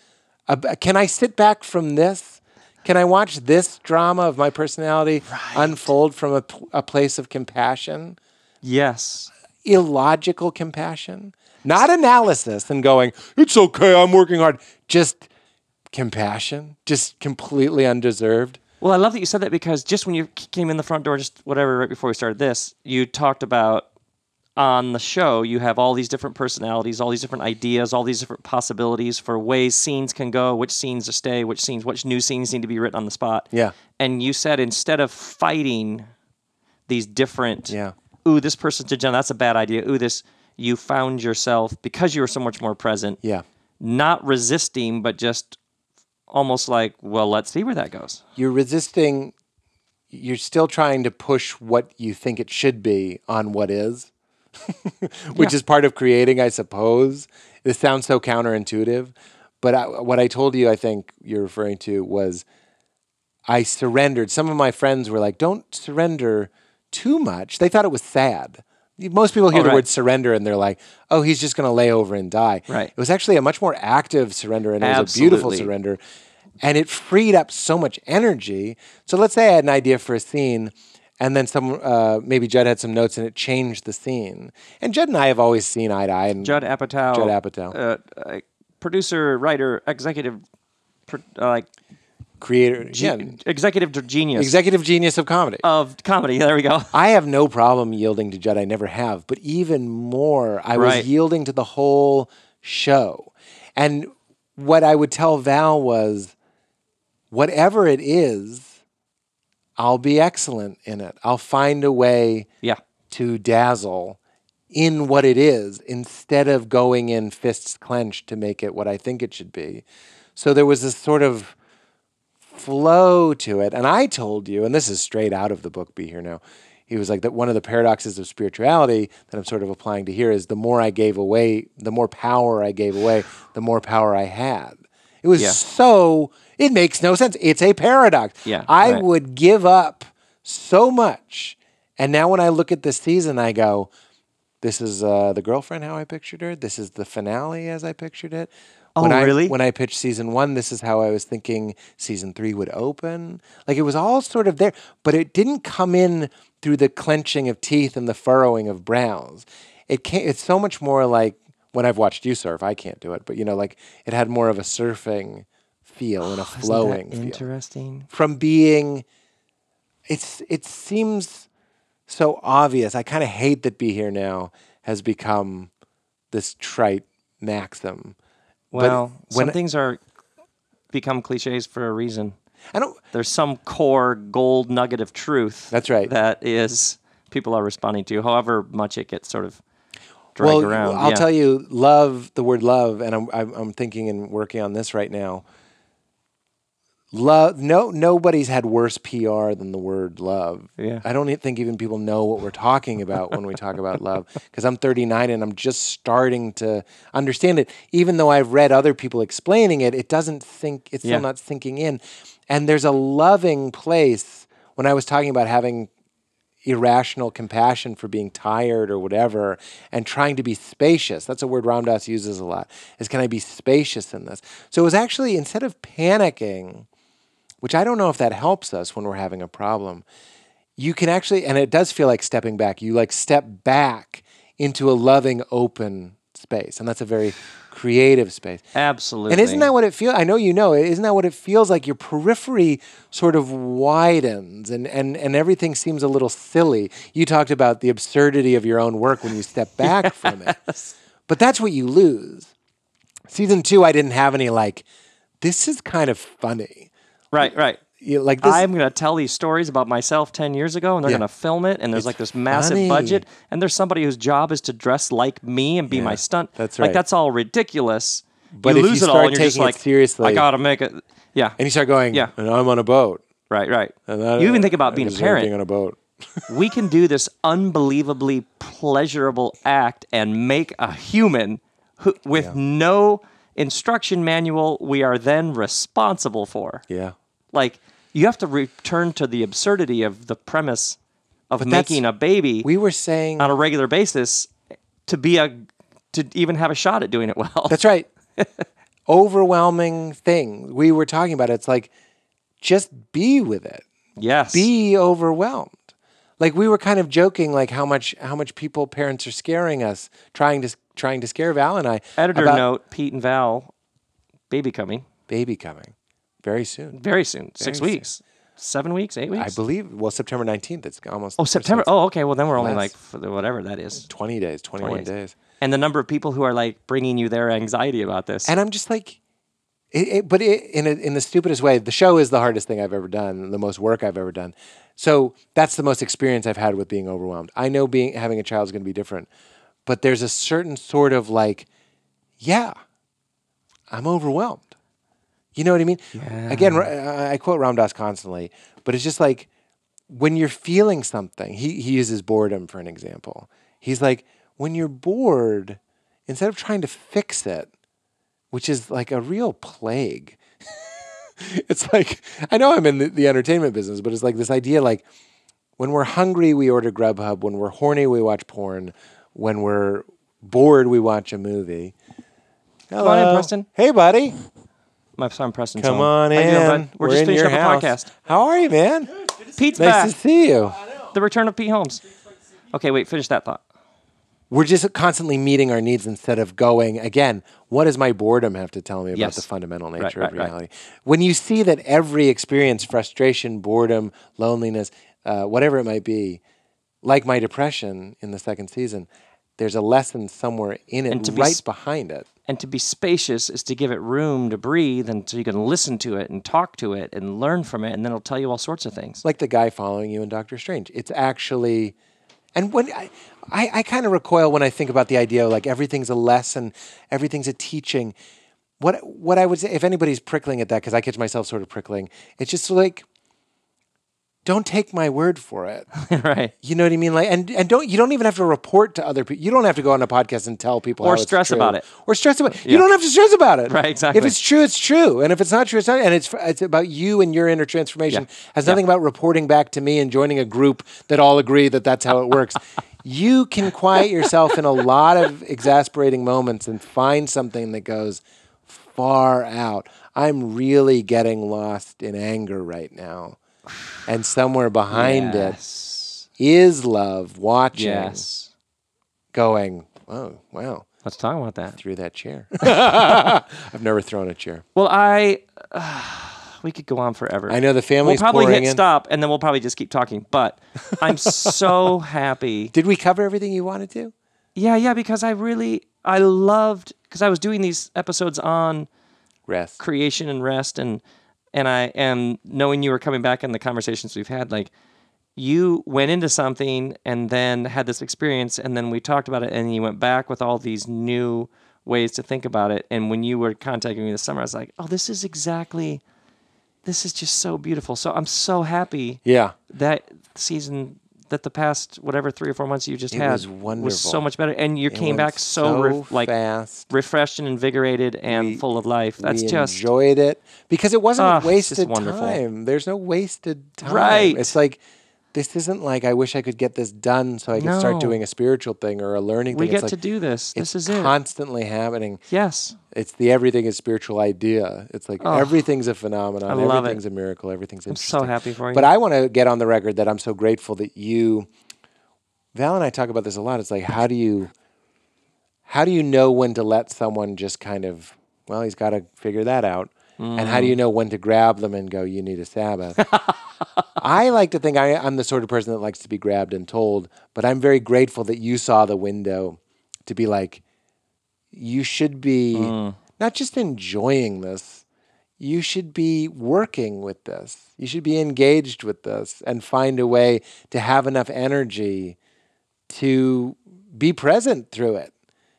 Can I sit back from this? Can I watch this drama of my personality unfold from a, a place of compassion? Yes. illogical compassion, not analysis and going, it's okay, I'm working hard. Just compassion, just completely undeserved. Well, I love that you said that because just when you came in the front door, just whatever, right before we started this, you talked about on the show, you have all these different personalities, all these different ideas, all these different possibilities for ways scenes can go, which scenes to stay, which scenes, which new scenes need to be written on the spot. Yeah. And you said instead of fighting these different, Yeah. ooh, this person's agenda, that's a bad idea. Ooh, this, you found yourself because you were so much more present, Yeah. not resisting, but just almost like, well, let's see where that goes. You're resisting you're still trying to push what you think it should be on what is, which is part of creating, I suppose. This sounds so counterintuitive, but I, what I told you, I think you're referring to was I surrendered. Some of my friends were like, "Don't surrender too much." They thought it was sad. Most people hear Oh, the right. word surrender and they're like, "Oh, he's just going to lay over and die." Right. It was actually a much more active surrender, and it was a beautiful surrender, and it freed up so much energy. So let's say I had an idea for a scene, and then some uh, maybe Judd had some notes, and it changed the scene. And Judd and I have always seen eye to eye. And Judd Apatow. Judd Apatow. Uh, uh, producer, writer, executive, uh, like creator, yeah, executive genius executive genius of comedy. of comedy. There we go. I have no problem yielding to Judd. I never have. But even more, I was yielding to the whole show. And what I would tell Val was whatever it is, I'll be excellent in it. I'll find a way Yeah. to dazzle in what it is instead of going in fists clenched to make it what I think it should be. So there was this sort of flow to it. And I told you, and this is straight out of the book Be Here Now. He was like that one of the paradoxes of spirituality that I'm sort of applying to here is the more I gave away, the more power I gave away, the more power I had. It was Yeah. so it makes no sense. It's a paradox. Yeah, I right. would give up so much. And now when I look at this season, I go, this is uh, the girlfriend how I pictured her. This is the finale as I pictured it. Oh, when I, really? When I pitched season one, this is how I was thinking season three would open. Like it was all sort of there, but it didn't come in through the clenching of teeth and the furrowing of brows. It came, it's so much more like when I've watched you surf. I can't do it, but you know, like it had more of a surfing feel and a flowing feel interesting. from being it's it seems so obvious. I kind of hate that be here now has become this trite maxim. Well, when some things are become cliches for a reason. I don't There's some core gold nugget of truth. That's right. That is people are responding to, however much it gets sort of dragged well, around. I'll yeah. tell you, love the word love, and I'm, I'm I'm thinking and working on this right now. Love, no, nobody's had worse PR than the word love. Yeah. I don't think even people know what we're talking about when we talk about love. Because I'm 39 and I'm just starting to understand it. Even though I've read other people explaining it, it doesn't think it's Yeah. still not sinking in. And there's a loving place when I was talking about having irrational compassion for being tired or whatever and trying to be spacious. That's a word Ram Dass uses a lot. Is can I be spacious in this? So it was actually instead of panicking, which I don't know if that helps us when we're having a problem, you can actually and it does feel like stepping back. You like step back into a loving open space. And that's a very creative space. Absolutely. And isn't that what it feels? I know you know. Isn't that what it feels like? Your periphery sort of widens, and and and everything seems a little silly. You talked about the absurdity of your own work when you step back from it, but that's what you lose. Season two, I didn't have any like. This is kind of funny. Right? Right. You, like this. I'm going to tell these stories about myself 10 years ago, and they're Yeah. going to film it. And there's like this massive funny. budget, and there's somebody whose job is to dress like me and be my stunt. that's right. Like that's all ridiculous. But you if you lose it all, start and you're just taking it like, seriously- I got to make it. Yeah. and you start going. Yeah. And I'm on a boat. Right. Right. And that- you even uh, think about I being a parent. Being on a boat. we can do this unbelievably pleasurable act and make a human who, with no instruction manual we are then responsible for. Yeah. Like you have to return to the absurdity of the premise of that's- making a baby We were saying. on a regular basis to be a to even have a shot at doing it well. That's right. Overwhelming thing we were talking about. It's like, just be with it. yes. be overwhelmed. Like we were kind of joking, like how much how much people parents are scaring us, trying to trying to scare Val and I. Editor note: Pete and Val, baby coming baby coming very soon. very soon. Six soon. weeks, seven weeks, eight weeks. I believe. Well, September nineteenth. It's almost. oh, September. Oh, okay. Well, then we're only like whatever that is. twenty days, twenty one 20 days. days. And the number of people who are like bringing you their anxiety about this. And I'm just like, it, it, but it, in a, in the stupidest way, the show is the hardest thing I've ever done, the most work I've ever done. So that's the most experience I've had with being overwhelmed. I know being having a child is going to be different, but there's a certain sort of like, yeah, I'm overwhelmed. You know what I mean? Yeah. Again, I quote Ram Dass constantly, but it's just like when you're feeling something, he, he uses boredom for an example. He's like, when you're bored, instead of trying to fix it, which is like a real plague, it's like, I know I'm in the, the entertainment business, but it's like this idea like, when we're hungry, we order Grubhub. When we're horny, we watch porn. When we're bored, we watch a movie. Come on in, Hello. Preston. Hey, buddy. My son Preston's Come on in. doing, bud? We're, just in finishing up a podcast. How are you, man? Good. Pete's Nice back. to see you. The return of Pete Holmes. Okay, wait. Finish that thought. We're just constantly meeting our needs instead of going again. What does my boredom have to tell me about Yes. the fundamental nature right, of right. reality? When you see that every experience, frustration, boredom, loneliness, uh, whatever it might be, like my depression in the second season, there's a lesson somewhere in it, And to be right behind it. And to be spacious is to give it room to breathe, and so you can listen to it and talk to it and learn from it, and then it'll tell you all sorts of things. like the guy following you in Doctor Strange. It's actually, and when I, I, I kind of recoil when I think about the idea of like everything's a lesson, everything's a teaching. What what I would say, if anybody's prickling at that, because I catch myself sort of prickling, it's just like, don't take my word for it. right. You know what I mean? Like, and and don't you don't even have to report to other people. You don't have to go on a podcast and tell people Or stress about it. or stress about. it. You don't have to stress about it. Right, exactly. If it's true, it's true, and if it's not true, it's not. And it's it's about you and your inner transformation. Yeah. Has nothing about reporting back to me and joining a group that all agree that that's how it works. you can quiet yourself in a lot of exasperating moments and find something that goes far out. I'm really getting lost in anger right now. And somewhere behind it yes. is love watching, Yes. going, oh, wow, Let's talk about that. threw that chair. I've never thrown a chair. Well, I. we could go on forever. I know the We'll family's probably pouring hit in. stop, and then we'll probably just keep talking. But I'm so happy. Did we cover everything you wanted to? Yeah, yeah, because I really I loved because I was doing these episodes on Rest. creation and rest and and I and knowing you were coming back in the conversations we've had like you went into something and then had this experience and then we talked about it and you went back with all these new ways to think about it and when you were contacting me this summer I was like oh this is exactly this is just so beautiful so I'm so happy Yeah. that season that the past whatever three or four months you just It had was so much better and you It came back so, re- like fast. refreshed and invigorated and We- full of life that's just enjoyed it because it wasn't Ah, wasted time. There's no wasted time. Right. It's like this isn't like I wish I could get this done so I could start No. doing a spiritual thing or a learning we thing. get it's like, to do this this is it constantly happening. yes It's the everything is spiritual idea. It's like everything's a phenomenon. I love it. everything's a miracle. Everything's i'm interesting. so happy for you But I want to get on the record that I'm so grateful that you, Val and I talk about this a lot. It's like how do you, how do you know when to let someone just kind of, well, he's got to figure that out, and how do you Mm. know when to grab them and go, you need a Sabbath. I like to think I, I'm the sort of person that likes to be grabbed and told, but I'm very grateful that you saw the window to be like, you should be Mm. not just enjoying this, you should be working with this. You should be engaged with this and find a way to have enough energy to be present through it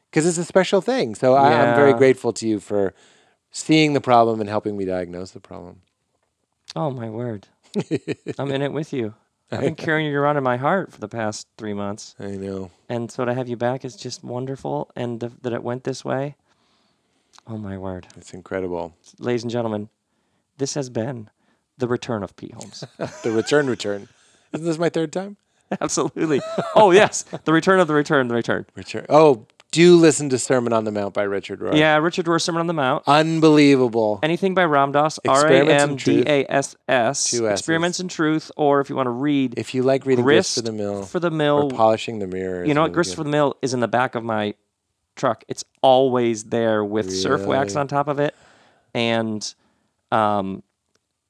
because it's a special thing. So I, I'm very grateful to you for seeing the problem and helping me diagnose the problem. oh my word i'm in it with you i've been carrying you around in my heart for the past three months I know. and so to have you back is just wonderful and th- that it went this way oh my word It's incredible. ladies and gentlemen this has been the return of pete holmes The return, return. Isn't this my third time? absolutely oh yes the return of the return the return Return. Oh, do listen to Sermon on the Mount by Richard Rohr. yeah richard rohr sermon on the mount Unbelievable. anything by ram dass r a Truth. d a s s experiments in truth or if you want to read If you like reading Grist for the Mill for the or mill polishing the mirror, you know what grist for the mill is in the back of my truck it's always there with surf wax on top of it and um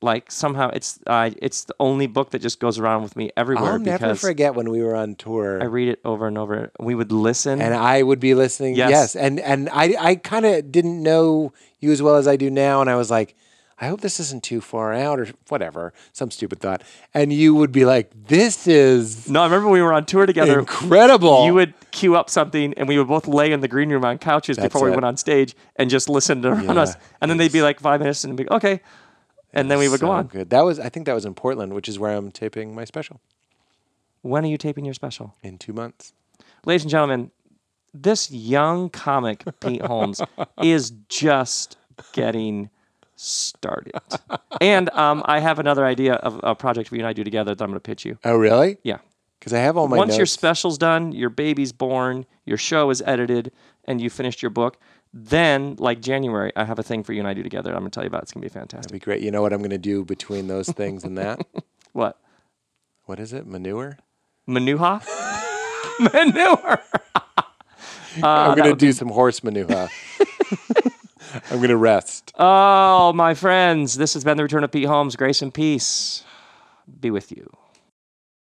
like somehow it's uh, it's the only book that just goes around with me everywhere I'll never forget when we were on tour. I read it over and over. We would listen. and I would be listening. Yes. Yes, and and I I kind of didn't know you as well as I do now, and I was like, I hope this isn't too far out or whatever, some stupid thought. And you would be like, This is no, I remember we were on tour together. incredible. You would queue up something, and we would both lay in the green room on couches That's before we went on stage and just listen to Yeah, us. And then they'd be like five minutes, and be okay. And then we would so go on. Good. That was I think that was in Portland, which is where I'm taping my special When are you taping your special? in two months. Ladies and gentlemen, this young comic, Pete Holmes, is just getting started. And um, I have another idea of a project for you and I do together that I'm going to pitch you. Oh, really? Yeah. Because I have all my Once your special's done, your baby's born, your show is edited, and you finished your book, then, like January, I have a thing for you and I do together. I'm going to tell you about. It's going to be fantastic. That'd be great. You know what I'm going to do between those things and that? What? What is it? Manure? Manuha? Manure. I'm uh, going to do some horse manure. I'm going to rest. Oh, my friends, this has been the return of Pete Holmes. Grace and peace be with you.